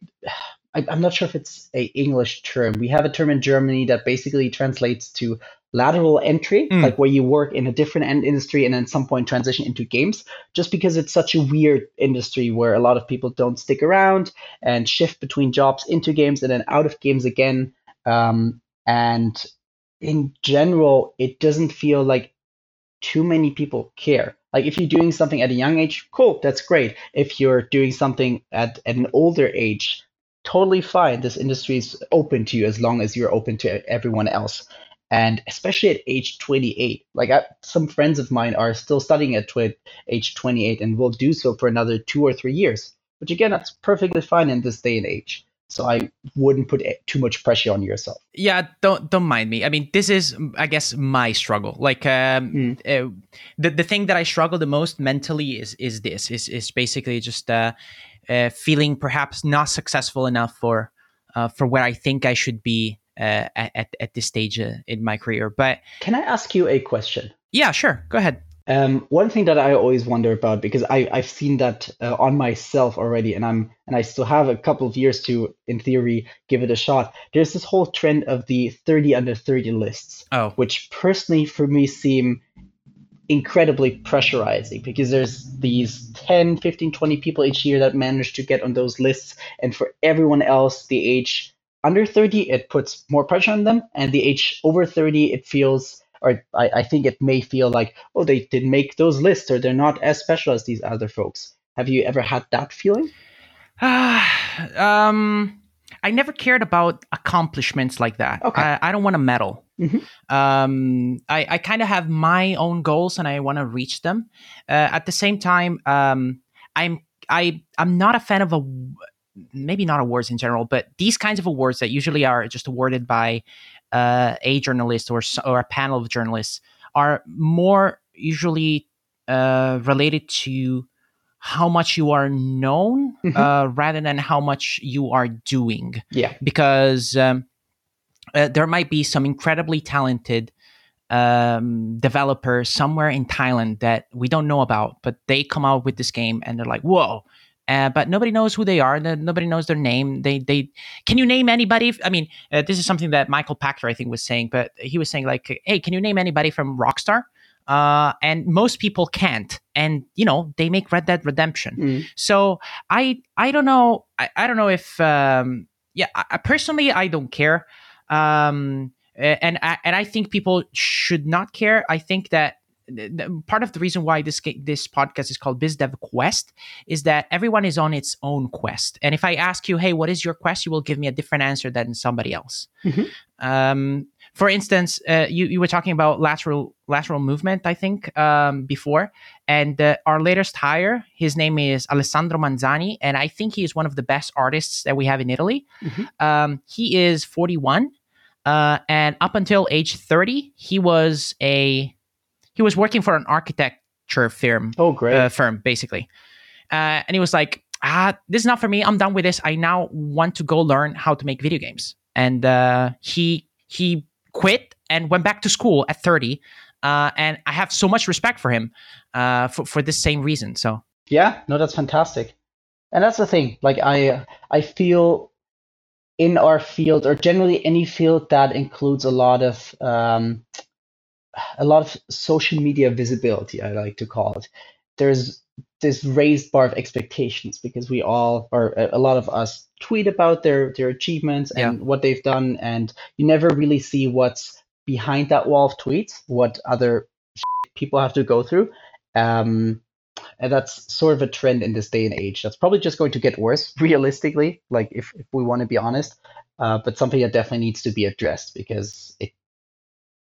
I, am not sure if it's a English term. We have a term in Germany that basically translates to lateral entry, mm. like where you work in a different end industry and then some point transition into games, just because it's such a weird industry where a lot of people don't stick around and shift between jobs into games and then out of games again. Um, and in general, it doesn't feel like too many people care. Like if you're doing something at a young age, cool, that's great. If you're doing something at, at an older age, totally fine. This industry is open to you as long as you're open to everyone else. And especially at age 28, like I, some friends of mine are still studying at tw- age 28 and will do so for another two or three years, which again, that's perfectly fine in this day and age. So I wouldn't put too much pressure on yourself. Yeah, don't don't mind me. I mean, this is I guess my struggle. Like um, mm. uh, the the thing that I struggle the most mentally is is this is is basically just uh, uh, feeling perhaps not successful enough for uh, for where I think I should be uh, at at this stage uh, in my career. But can I ask you a question? Yeah, sure. Go ahead. Um, one thing that I always wonder about because I I've seen that uh, on myself already, and I'm and I still have a couple of years to, in theory, give it a shot. There's this whole trend of the 30 under 30 lists, oh. which personally for me seem incredibly pressurizing because there's these 10 15 20 people each year that manage to get on those lists and for everyone else the age under 30 it puts more pressure on them and the age over 30 it feels or I, I think it may feel like, oh, they didn't make those lists or they're not as special as these other folks. Have you ever had that feeling? um, I never cared about accomplishments like that. Okay. I, I don't want to medal. Mm-hmm. Um, I, I kind of have my own goals and I want to reach them. Uh, at the same time, um, I'm I I'm not a fan of a maybe not awards in general, but these kinds of awards that usually are just awarded by uh, a journalist or or a panel of journalists are more usually uh, related to how much you are known mm-hmm. uh, rather than how much you are doing. Yeah, because um, uh, there might be some incredibly talented um, developer somewhere in Thailand that we don't know about, but they come out with this game and they're like, "Whoa, uh, but nobody knows who they are. Nobody knows their name. They they can you name anybody? I mean, uh, this is something that Michael Pachter I think was saying, but he was saying like, hey, can you name anybody from Rockstar? Uh, and most people can't. And you know they make Red Dead Redemption. Mm. So I I don't know I, I don't know if um, yeah I, personally I don't care. Um, and I, and I think people should not care. I think that part of the reason why this this podcast is called BizDev Quest is that everyone is on its own quest. And if I ask you, "Hey, what is your quest?" you will give me a different answer than somebody else. Mm-hmm. Um, for instance, uh, you you were talking about lateral lateral movement, I think, um, before, and uh, our latest hire, his name is Alessandro Manzani, and I think he is one of the best artists that we have in Italy. Mm-hmm. Um, he is 41, uh, and up until age 30, he was a he was working for an architecture firm. Oh, great. Uh, firm, basically. Uh, and he was like, ah, this is not for me. I'm done with this. I now want to go learn how to make video games. And uh, he he quit and went back to school at 30. Uh, and I have so much respect for him uh, for for this same reason. So yeah, no, that's fantastic, and that's the thing. Like I I feel in our field or generally any field that includes a lot of um, a lot of social media visibility, I like to call it. There's this raised bar of expectations because we all or a lot of us tweet about their their achievements and yeah. what they've done and you never really see what's behind that wall of tweets what other people have to go through um, and that's sort of a trend in this day and age that's probably just going to get worse realistically like if, if we want to be honest uh, but something that definitely needs to be addressed because it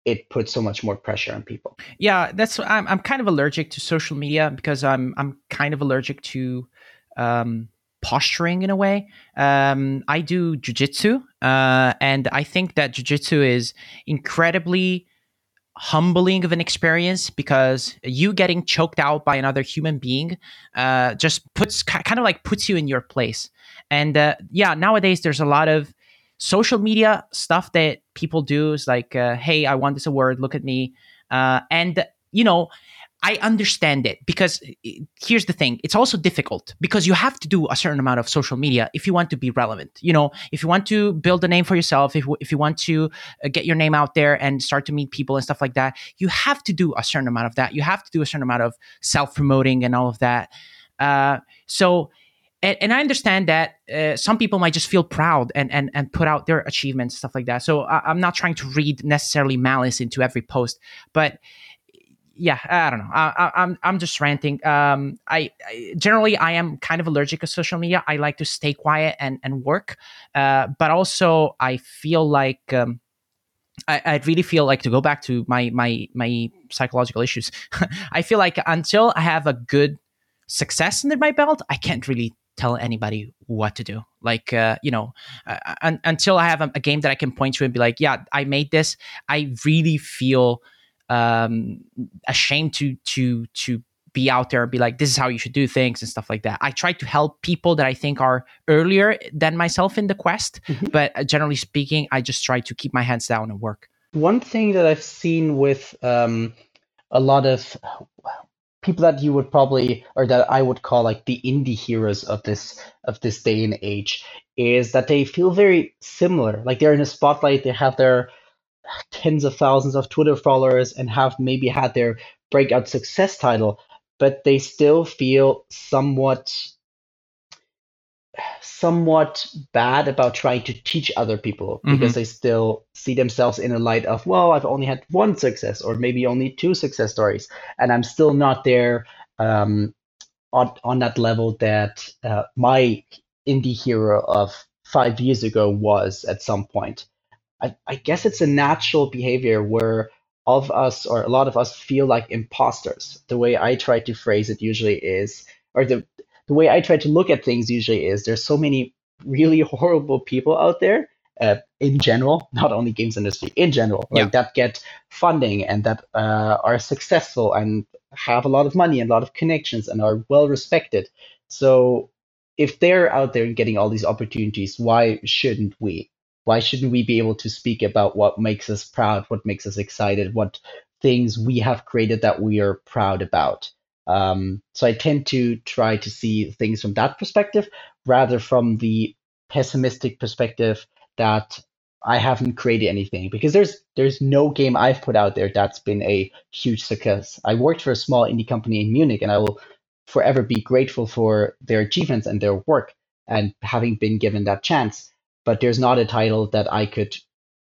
it puts so much more pressure on people. Yeah, that's I'm I'm kind of allergic to social media because I'm I'm kind of allergic to um, posturing in a way. Um, I do jujitsu, uh, and I think that jujitsu is incredibly humbling of an experience because you getting choked out by another human being uh, just puts kind of like puts you in your place. And uh, yeah, nowadays there's a lot of social media stuff that people do is like, uh, hey, I want this award, look at me. Uh, and, you know, I understand it because here's the thing it's also difficult because you have to do a certain amount of social media if you want to be relevant. You know, if you want to build a name for yourself, if, if you want to uh, get your name out there and start to meet people and stuff like that, you have to do a certain amount of that. You have to do a certain amount of self promoting and all of that. Uh, so and, and I understand that uh, some people might just feel proud and and and put out their achievements stuff like that. So I, am not trying to read necessarily malice into every post, but yeah, I don't know. I, am I'm, I'm just ranting. Um, I, I, generally I am kind of allergic to social media. I like to stay quiet and and work, uh, but also I feel like. Um, I, I really feel like to go back to my my my psychological issues. I feel like until I have a good success under my belt, I can't really tell anybody what to do. Like, uh, you know, uh, un- until I have a, a, game that I can point to and be like, yeah, I made this. I really feel um, ashamed to to to be out there and be like, this is how you should do things and stuff like that. I try to help people that I think are earlier than myself in the quest, mm-hmm. but uh, generally speaking, I just try to keep my hands down and work. One thing that I've seen with um, a lot of people that you would probably or that I would call like the indie heroes of this of this day and age is that they feel very similar. Like they're in a spotlight, they have their tens of thousands of Twitter followers and have maybe had their breakout success title, but they still feel somewhat somewhat bad about trying to teach other people mm-hmm. because they still see themselves in a light of well i've only had one success or maybe only two success stories and i'm still not there um, on, on that level that uh, my indie hero of five years ago was at some point I, I guess it's a natural behavior where all of us or a lot of us feel like imposters the way i try to phrase it usually is or the the way I try to look at things usually is there's so many really horrible people out there uh, in general, not only games industry, in general, like yeah. that get funding and that uh, are successful and have a lot of money and a lot of connections and are well respected. So if they're out there getting all these opportunities, why shouldn't we? Why shouldn't we be able to speak about what makes us proud, what makes us excited, what things we have created that we are proud about? Um, so I tend to try to see things from that perspective rather from the pessimistic perspective that I haven't created anything because there's there's no game I've put out there that's been a huge success. I worked for a small indie company in Munich and I will forever be grateful for their achievements and their work and having been given that chance. But there's not a title that I could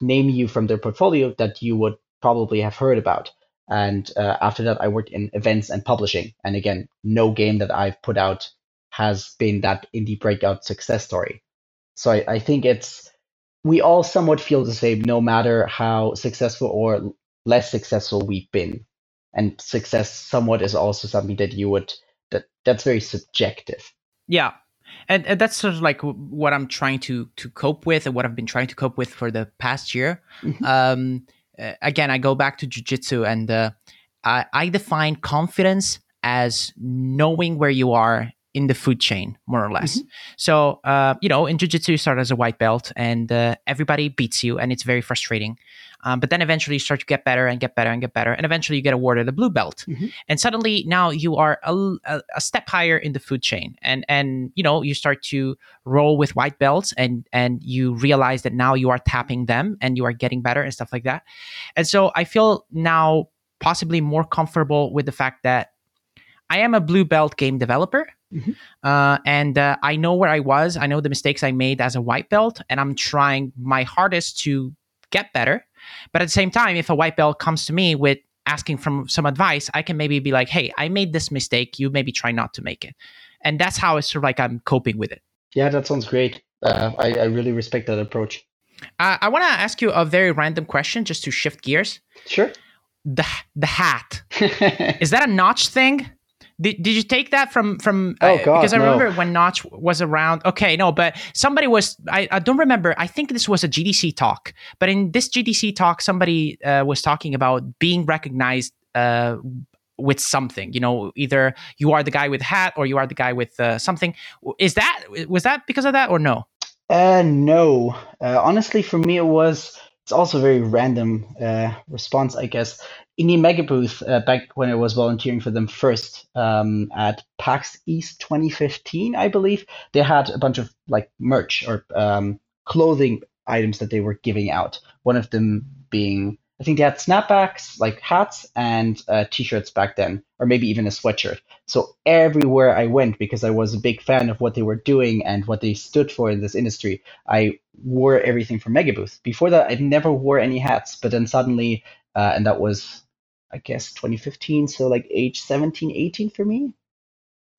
name you from their portfolio that you would probably have heard about. And uh, after that, I worked in events and publishing. And again, no game that I've put out has been that indie breakout success story. So I, I think it's, we all somewhat feel the same, no matter how successful or less successful we've been. And success somewhat is also something that you would, that that's very subjective. Yeah. And, and that's sort of like what I'm trying to to cope with and what I've been trying to cope with for the past year. Mm-hmm. Um, uh, again, I go back to jujitsu and uh, I, I define confidence as knowing where you are in the food chain, more or less. Mm-hmm. So, uh, you know, in jiu-jitsu, you start as a white belt, and uh, everybody beats you, and it's very frustrating. Um, but then eventually you start to get better and get better and get better, and eventually you get awarded a blue belt, mm-hmm. and suddenly now you are a, a, a, step higher in the food chain, and and you know you start to roll with white belts, and and you realize that now you are tapping them, and you are getting better and stuff like that. And so I feel now possibly more comfortable with the fact that I am a blue belt game developer. Mm-hmm. Uh, and uh, I know where I was. I know the mistakes I made as a white belt, and I'm trying my hardest to get better. But at the same time, if a white belt comes to me with asking from some advice, I can maybe be like, "Hey, I made this mistake. You maybe try not to make it." And that's how it's sort of like I'm coping with it. Yeah, that sounds great. Uh, I, I really respect that approach. Uh, I want to ask you a very random question, just to shift gears. Sure. The the hat is that a notch thing? Did, did you take that from from? Oh uh, because I no. remember when Notch was around. Okay, no, but somebody was. I, I don't remember. I think this was a GDC talk. But in this GDC talk, somebody uh, was talking about being recognized uh, with something. You know, either you are the guy with hat or you are the guy with uh, something. Is that was that because of that or no? Uh, no. Uh, honestly, for me, it was. It's also a very random uh, response, I guess in the mega booth uh, back when I was volunteering for them first um, at PAX East 2015, I believe they had a bunch of like merch or um, clothing items that they were giving out. One of them being I think they had snapbacks, like hats and uh, t-shirts back then, or maybe even a sweatshirt. So everywhere I went, because I was a big fan of what they were doing and what they stood for in this industry, I wore everything from Megabooth. Before that, I never wore any hats, but then suddenly, uh, and that was I guess 2015, so like age 17, 18 for me.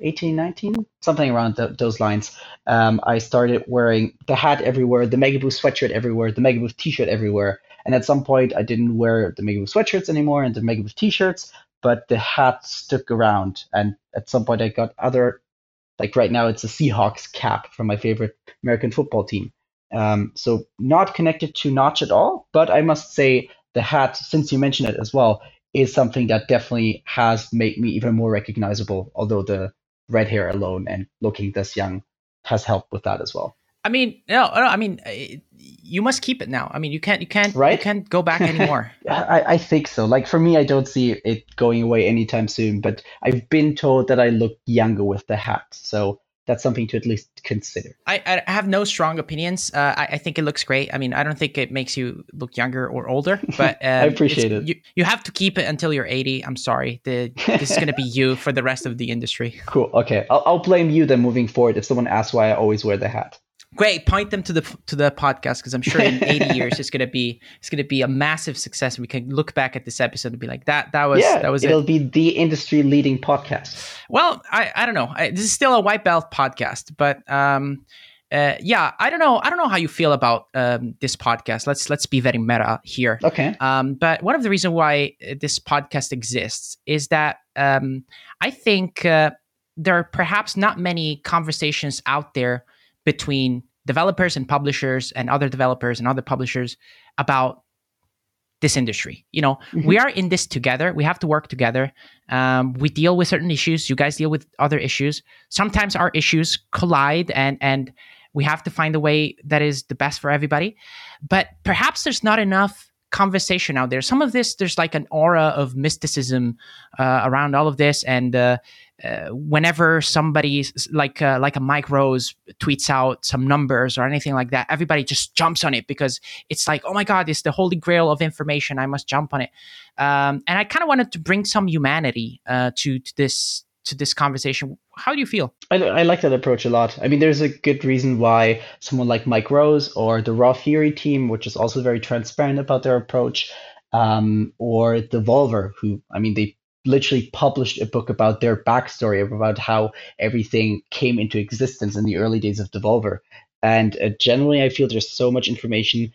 18, 19, something around those lines. Um, I started wearing the hat everywhere, the Megabooth sweatshirt everywhere, the Megabooth t-shirt everywhere. And at some point, I didn't wear the Megabooth sweatshirts anymore and the Megabooth t-shirts, but the hat stuck around. And at some point, I got other, like right now, it's a Seahawks cap from my favorite American football team. Um, so not connected to Notch at all, but I must say the hat, since you mentioned it as well, is something that definitely has made me even more recognizable, although the red hair alone and looking this young has helped with that as well. I mean, no, no I mean, uh, you must keep it now. I mean, you can't, you can't, right? You can't go back anymore. I, I think so. Like for me, I don't see it going away anytime soon. But I've been told that I look younger with the hat, so that's something to at least consider. I, I have no strong opinions. Uh, I, I, think it looks great. I mean, I don't think it makes you look younger or older, but um, I appreciate it. You, you have to keep it until you're 80. I'm sorry. The, this is going to be you for the rest of the industry. Cool. Okay. I'll, I'll blame you then moving forward if someone asks why I always wear the hat. Great. Point them to the to the podcast because I'm sure in 80 years it's gonna be it's gonna be a massive success. We can look back at this episode and be like that that was yeah, that was it'll it. be the industry leading podcast. Well, I I don't know. I, this is still a white belt podcast, but um. Uh, yeah, I don't know. I don't know how you feel about um, this podcast. Let's let's be very meta here. Okay. Um, but one of the reasons why this podcast exists is that um, I think uh, there are perhaps not many conversations out there between developers and publishers and other developers and other publishers about this industry. You know, mm-hmm. we are in this together. We have to work together. Um, we deal with certain issues. You guys deal with other issues. Sometimes our issues collide, and and we have to find a way that is the best for everybody. But perhaps there's not enough conversation out there. Some of this, there's like an aura of mysticism uh, around all of this, and uh, uh, whenever somebody like uh, like a Mike Rose tweets out some numbers or anything like that, everybody just jumps on it because it's like, oh my god, it's the holy grail of information. I must jump on it. Um, and I kind of wanted to bring some humanity uh, to to this to this conversation. How do you feel? I, I like that approach a lot. I mean, there's a good reason why someone like Mike Rose or the Raw Fury team, which is also very transparent about their approach, um, or Devolver, who I mean, they literally published a book about their backstory about how everything came into existence in the early days of Devolver. And uh, generally, I feel there's so much information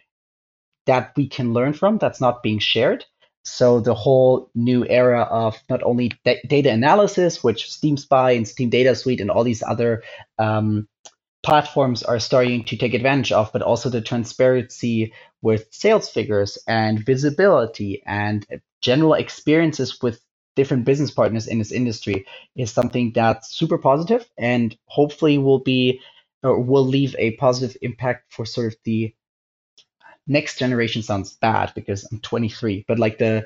that we can learn from that's not being shared. So the whole new era of not only da- data analysis, which Steam Spy and Steam Data Suite and all these other um, platforms are starting to take advantage of, but also the transparency with sales figures and visibility and general experiences with different business partners in this industry is something that's super positive and hopefully will be or will leave a positive impact for sort of the next generation sounds bad because I'm 23, but like the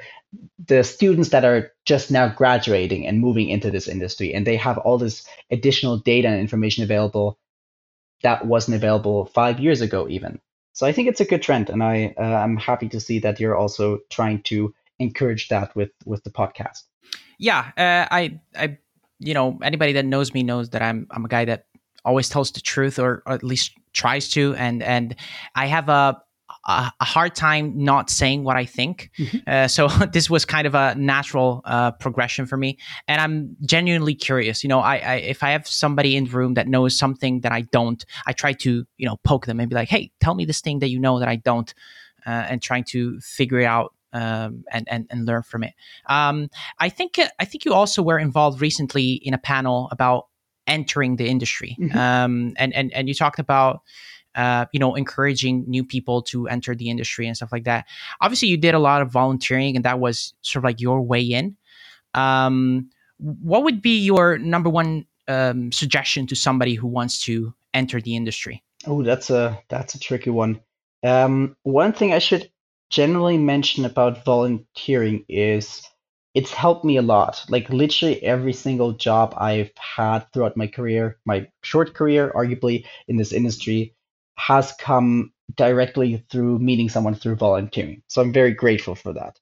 the students that are just now graduating and moving into this industry and they have all this additional data and information available that wasn't available five years ago even. So I think it's a good trend, and I uh, I'm happy to see that you're also trying to encourage that with with the podcast. Yeah, uh, I I you know anybody that knows me knows that I'm I'm a guy that always tells the truth or, or at least tries to, and and I have a a, hard time not saying what I think. Mm-hmm. Uh, so this was kind of a natural uh, progression for me, and I'm genuinely curious. You know, I, I, if I have somebody in the room that knows something that I don't, I try to you know poke them and be like, hey, tell me this thing that you know that I don't, uh, and trying to figure out. Um, and, and and learn from it. Um, I think I think you also were involved recently in a panel about entering the industry, mm-hmm. um, and and and you talked about uh, you know, encouraging new people to enter the industry and stuff like that. Obviously, you did a lot of volunteering, and that was sort of like your way in. Um, what would be your number one um, suggestion to somebody who wants to enter the industry? Oh, that's a that's a tricky one. Um, one thing I should generally mention about volunteering is it's helped me a lot. Like literally every single job I've had throughout my career, my short career, arguably in this industry, has come directly through meeting someone through volunteering. So I'm very grateful for that.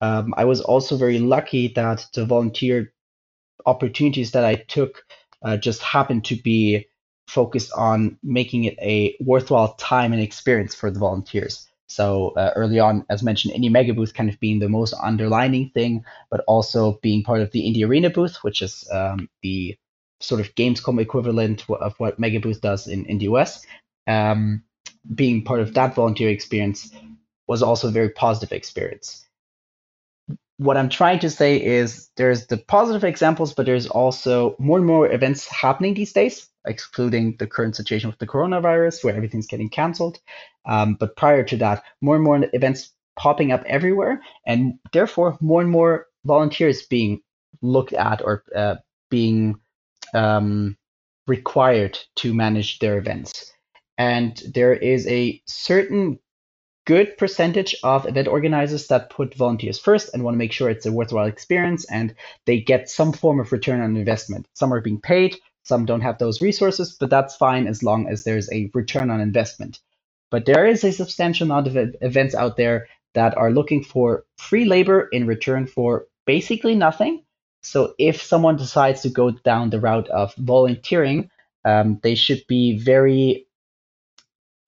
Um, I was also very lucky that the volunteer opportunities that I took uh, just happened to be focused on making it a worthwhile time and experience for the volunteers. So uh, early on, as mentioned, Indie Mega Booth kind of being the most underlining thing, but also being part of the Indie Arena booth, which is um, the sort of Gamescom equivalent of what Mega Booth does in, in the US um, being part of that volunteer experience was also a very positive experience. What I'm trying to say is there's the positive examples, but there's also more and more events happening these days, excluding the current situation with the coronavirus where everything's getting canceled. Um, but prior to that, more and more events popping up everywhere, and therefore more and more volunteers being looked at or uh, being um, required to manage their events and there is a certain good percentage of event organizers that put volunteers first and want to make sure it's a worthwhile experience and they get some form of return on investment. Some are being paid, some don't have those resources, but that's fine as long as there's a return on investment. But there is a substantial amount of events out there that are looking for free labor in return for basically nothing. So if someone decides to go down the route of volunteering, um, they should be very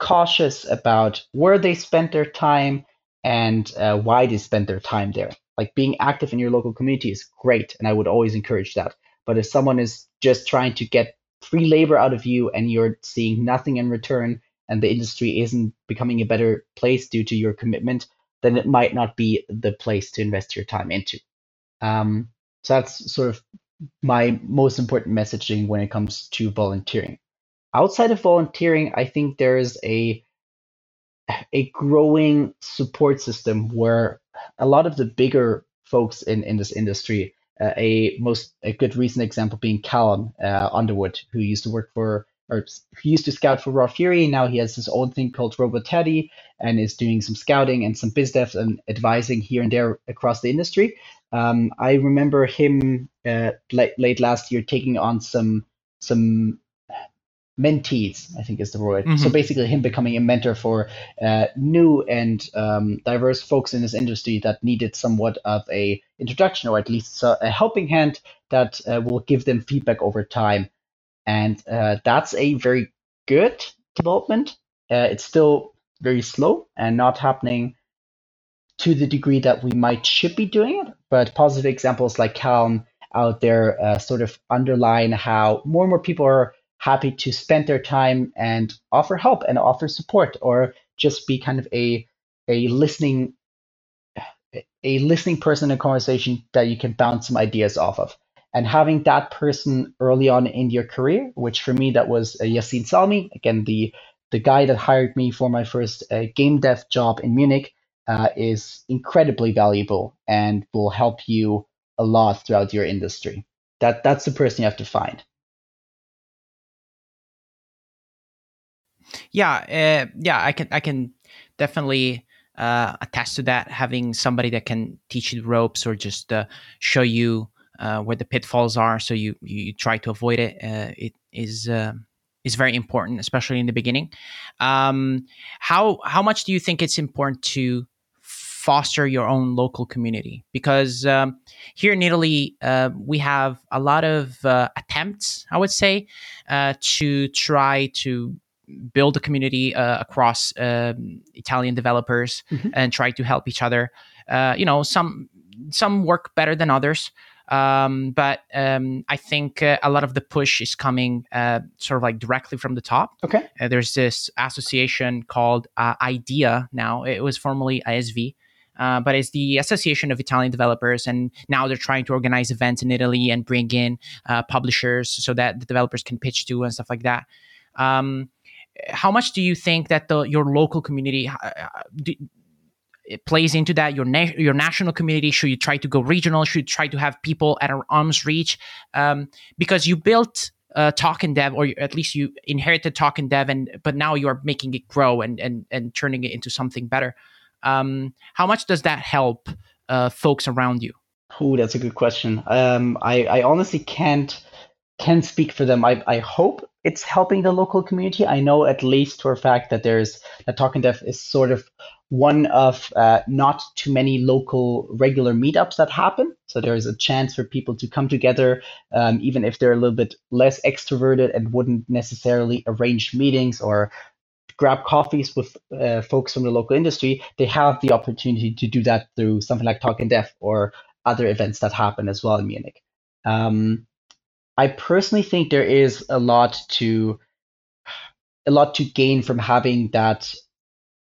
cautious about where they spent their time and uh, why they spent their time there. Like being active in your local community is great, and I would always encourage that. But if someone is just trying to get free labor out of you and you're seeing nothing in return, and the industry isn't becoming a better place due to your commitment, then it might not be the place to invest your time into. Um, so that's sort of my most important messaging when it comes to volunteering outside of volunteering, I think there is a a growing support system where a lot of the bigger folks in, in this industry, uh, a most a good recent example being Callum uh, Underwood, who used to work for or he used to scout for Raw Fury. Now he has his own thing called Robot Teddy and is doing some scouting and some biz dev and advising here and there across the industry. Um, I remember him uh, late, late last year taking on some some mentees, I think is the word. Mm-hmm. So basically, him becoming a mentor for uh, new and um, diverse folks in this industry that needed somewhat of a introduction, or at least a helping hand that uh, will give them feedback over time. And uh, that's a very good development. Uh, it's still very slow and not happening to the degree that we might should be doing it. But positive examples like Callum out there uh, sort of underline how more and more people are happy to spend their time and offer help and offer support or just be kind of a a listening a listening person in a conversation that you can bounce some ideas off of and having that person early on in your career which for me that was uh, Yassine Salmi again the the guy that hired me for my first uh, game dev job in Munich uh, is incredibly valuable and will help you a lot throughout your industry. That that's the person you have to find. Yeah, uh, yeah, I can I can definitely uh, attest to that. Having somebody that can teach you the ropes or just uh, show you uh, where the pitfalls are, so you you try to avoid it. Uh, it is uh, is very important, especially in the beginning. Um, how how much do you think it's important to foster your own local community? Because um, here in Italy, uh, we have a lot of uh, attempts, I would say, uh, to try to build a community uh, across um, Italian developers mm-hmm. and try to help each other. Uh, you know, some some work better than others. Um, but um, I think uh, a lot of the push is coming uh, sort of like directly from the top. Okay. Uh, there's this association called uh, IDEA now. It was formerly. Uh, but it's the Association of Italian Developers, and now they're trying to organize events in Italy and bring in uh, publishers so that the developers can pitch to and stuff like that. Um, how much do you think that the your local community do, it plays into that? Your na- your national community should you try to go regional? Should you try to have people at our arm's reach? Um, because you built uh, Talking Dev or at least you inherited Talking Dev and but now you are making it grow and and and turning it into something better. Um, how much does that help uh, folks around you? Oh that's a good question. Um, I, I honestly can't can speak for them. I, I hope it's helping the local community i know at least for a fact that there's that talking dev is sort of one of uh, not too many local regular meetups that happen. So there is a chance for people to come together, um, even if they're a little bit less extroverted and wouldn't necessarily arrange meetings or grab coffees with uh, folks from the local industry. They have the opportunity to do that through something like Talking Dev or other events that happen as well in Munich. Um, I personally think there is a lot to a lot to gain from having that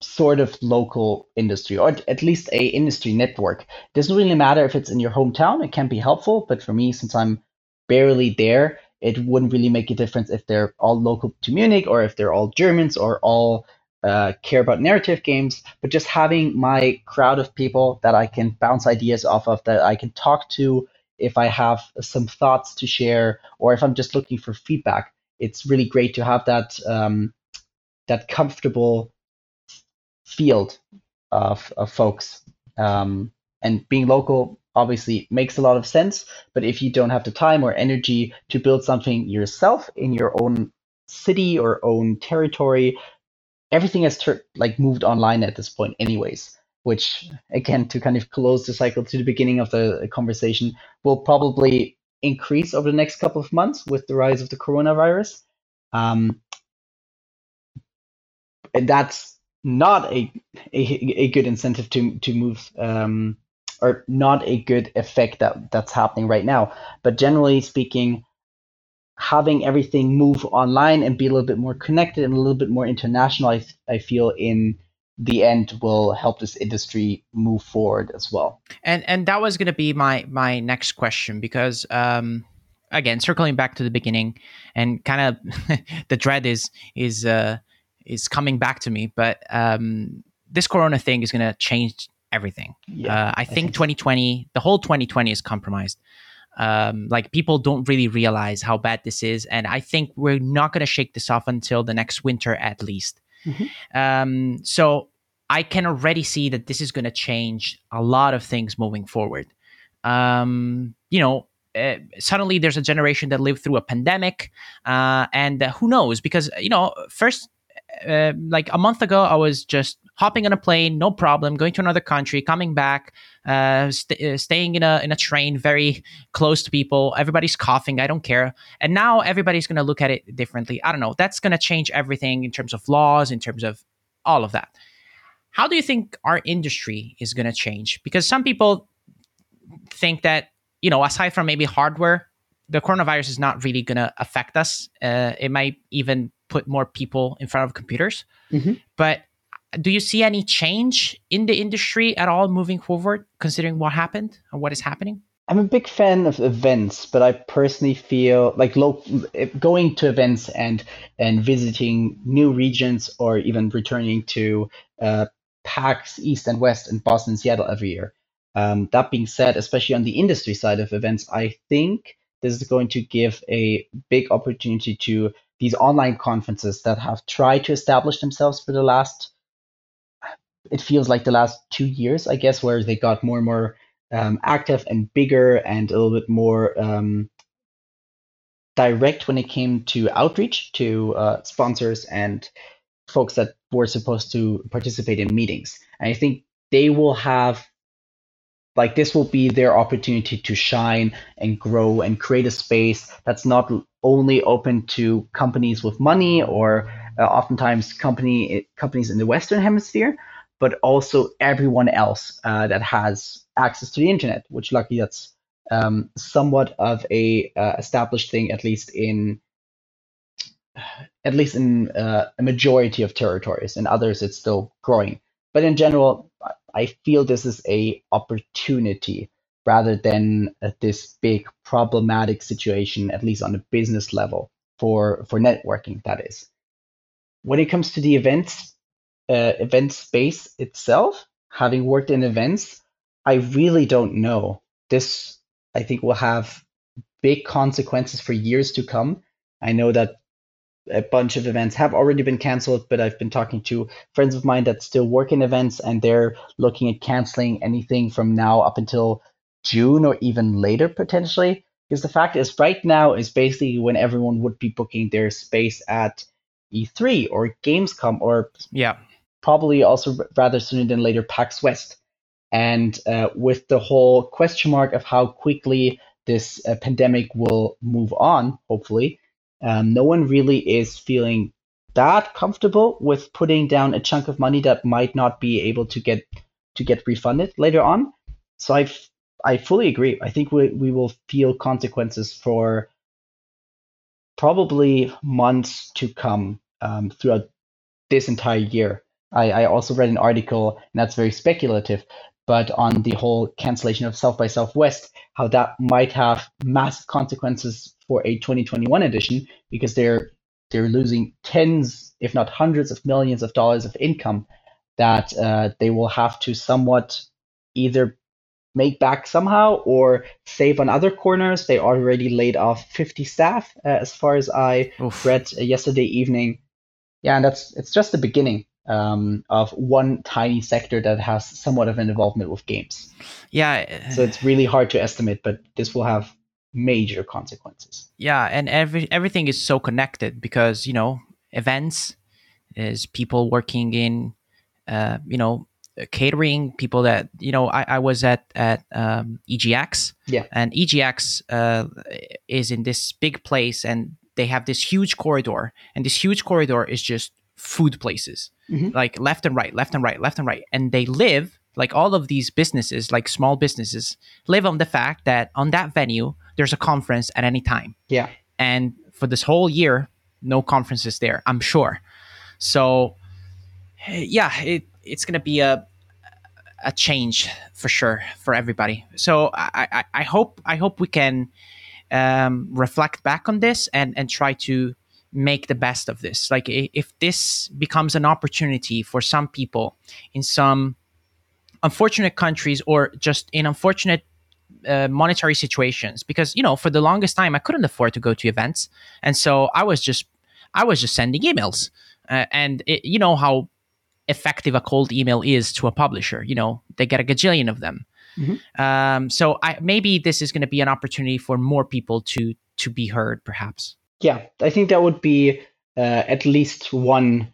sort of local industry or at least a industry network. It doesn't really matter if it's in your hometown, it can be helpful, but for me, since I'm barely there, it wouldn't really make a difference if they're all local to Munich or if they're all Germans or all uh, care about narrative games. But just having my crowd of people that I can bounce ideas off of, that I can talk to if I have some thoughts to share or if I'm just looking for feedback, it's really great to have that um, that comfortable field of, of folks. Um, and being local obviously makes a lot of sense. But if you don't have the time or energy to build something yourself in your own city or own territory, everything has ter- like moved online at this point, anyways. Which again, to kind of close the cycle to the beginning of the conversation, will probably increase over the next couple of months with the rise of the coronavirus. Um, and that's not a, a, a good incentive to to move um, or not a good effect that that's happening right now. But generally speaking, having everything move online and be a little bit more connected and a little bit more international, I, I feel in the end will help this industry move forward as well. And and that was going to be my my next question because um, again circling back to the beginning and kind of the dread is is uh, is coming back to me. But um, this Corona thing is going to change everything. Yeah, uh, I, I, think, think 2020, the whole 2020 is compromised. Um, like people don't really realize how bad this is, and I think we're not going to shake this off until the next winter at least. Mm-hmm. Um, so I can already see that this is going to change a lot of things moving forward. Um, you know, uh, suddenly there's a generation that lived through a pandemic, uh, and uh, who knows? Because you know, first uh, like a month ago, I was just hopping on a plane, no problem, going to another country, coming back, uh, st- uh, staying in a in a train very close to people. Everybody's coughing. I don't care. And now everybody's going to look at it differently. I don't know. That's going to change everything in terms of laws, in terms of all of that. How do you think our industry is going to change? Because some people think that you know, aside from maybe hardware, the coronavirus is not really going to affect us. Uh, it might even put more people in front of computers. Mm-hmm. But do you see any change in the industry at all moving forward, considering what happened and what is happening? I'm a big fan of events, but I personally feel like lo- going to events and and visiting new regions, or even returning to uh, PAX East and West in Boston, and Seattle every year. Um, that being said, especially on the industry side of events, I think this is going to give a big opportunity to these online conferences that have tried to establish themselves for the last it feels like the last two years i guess where they got more and more um, active and bigger and a little bit more um, direct when it came to outreach to uh, sponsors and folks that were supposed to participate in meetings. And i think they will have like this will be their opportunity to shine and grow and create a space that's not only open to companies with money or uh, oftentimes company companies in the western hemisphere but also everyone else uh, that has access to the internet which luckily that's um, somewhat of a uh, established thing at least in at least in uh, a majority of territories in others it's still growing but in general I feel this is a opportunity rather than uh, this big problematic situation, at least on a business level for for networking. That is, when it comes to the events uh, event space itself, having worked in events, I really don't know. This I think will have big consequences for years to come. I know that a bunch of events have already been canceled, but I've been talking to friends of mine that still work in events and they're looking at canceling anything from now up until June or even later potentially. Because the fact is, right now is basically when everyone would be booking their space at E3 or Gamescom or yeah, probably also rather sooner than later PAX West. And uh, with the whole question mark of how quickly this uh, pandemic will move on, hopefully, um, no one really is feeling that comfortable with putting down a chunk of money that might not be able to get to get refunded later on. So I I fully agree. I think we we will feel consequences for probably months to come um, throughout this entire year. I, I also read an article, and that's very speculative, but on the whole cancellation of South by Southwest, how that might have massive consequences for a 2021 edition because they're they're losing tens, if not hundreds of millions of dollars of income that uh, they will have to somewhat either make back somehow or save on other corners. They already laid off 50 staff, uh, as far as I Oof. read yesterday evening. Yeah, and that's it's just the beginning um, of one tiny sector that has somewhat of an involvement with games. Yeah. So it's really hard to estimate, but this will have major consequences. Yeah, and every everything is so connected because you know events is people working in uh, you know catering people that you know I, I was at at um, EGX yeah and EGX uh, is in this big place and they have this huge corridor and this huge corridor is just food places mm-hmm. like left and right left and right left and right and they live like all of these businesses like small businesses live on the fact that on that venue there's a conference at any time. Yeah. And for this whole year, no conferences there, I'm sure. So yeah, it, it's gonna be a a change for sure for everybody. So I, I, I hope I hope we can um, reflect back on this and and try to make the best of this. Like if this becomes an opportunity for some people in some unfortunate countries or just in unfortunate uh, monetary situations because you know for the longest time I couldn't afford to go to events, and so I was just I was just sending emails, uh, and it, you know how effective a cold email is to a publisher. You know they get a gajillion of them. Mm-hmm. Um, so I, maybe this is going to be an opportunity for more people to to be heard, perhaps. Yeah, I think that would be uh, at least one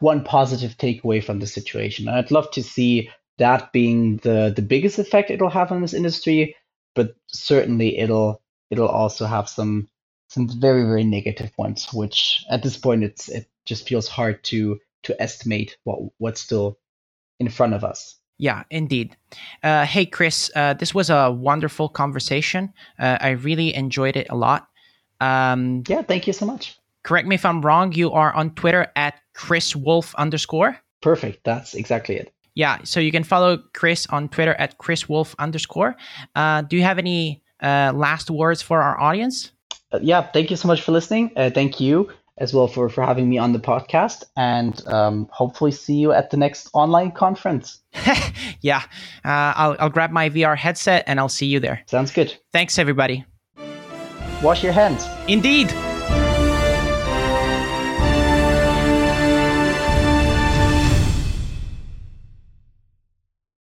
one positive takeaway from the situation. I'd love to see that being the the biggest effect it'll have on this industry, but certainly it'll it'll also have some some very very negative ones, which at this point it's it just feels hard to to estimate what what's still in front of us. Yeah, indeed. Uh, hey, Chris, uh, this was a wonderful conversation. Uh, I really enjoyed it a lot. Um, yeah, thank you so much. Correct me if I'm wrong. You are on Twitter at Chris Wolf underscore. Perfect. That's exactly it. Yeah, so you can follow Chris on Twitter at Chris Wolf underscore. Uh, do you have any uh, last words for our audience? Uh, yeah, thank you so much for listening. Uh, thank you. as well for, for having me on the podcast and um, hopefully see you at the next online conference. yeah, uh, I'll, I'll grab my VR headset and I'll see you there. Sounds good. Thanks, everybody. Wash your hands. Indeed.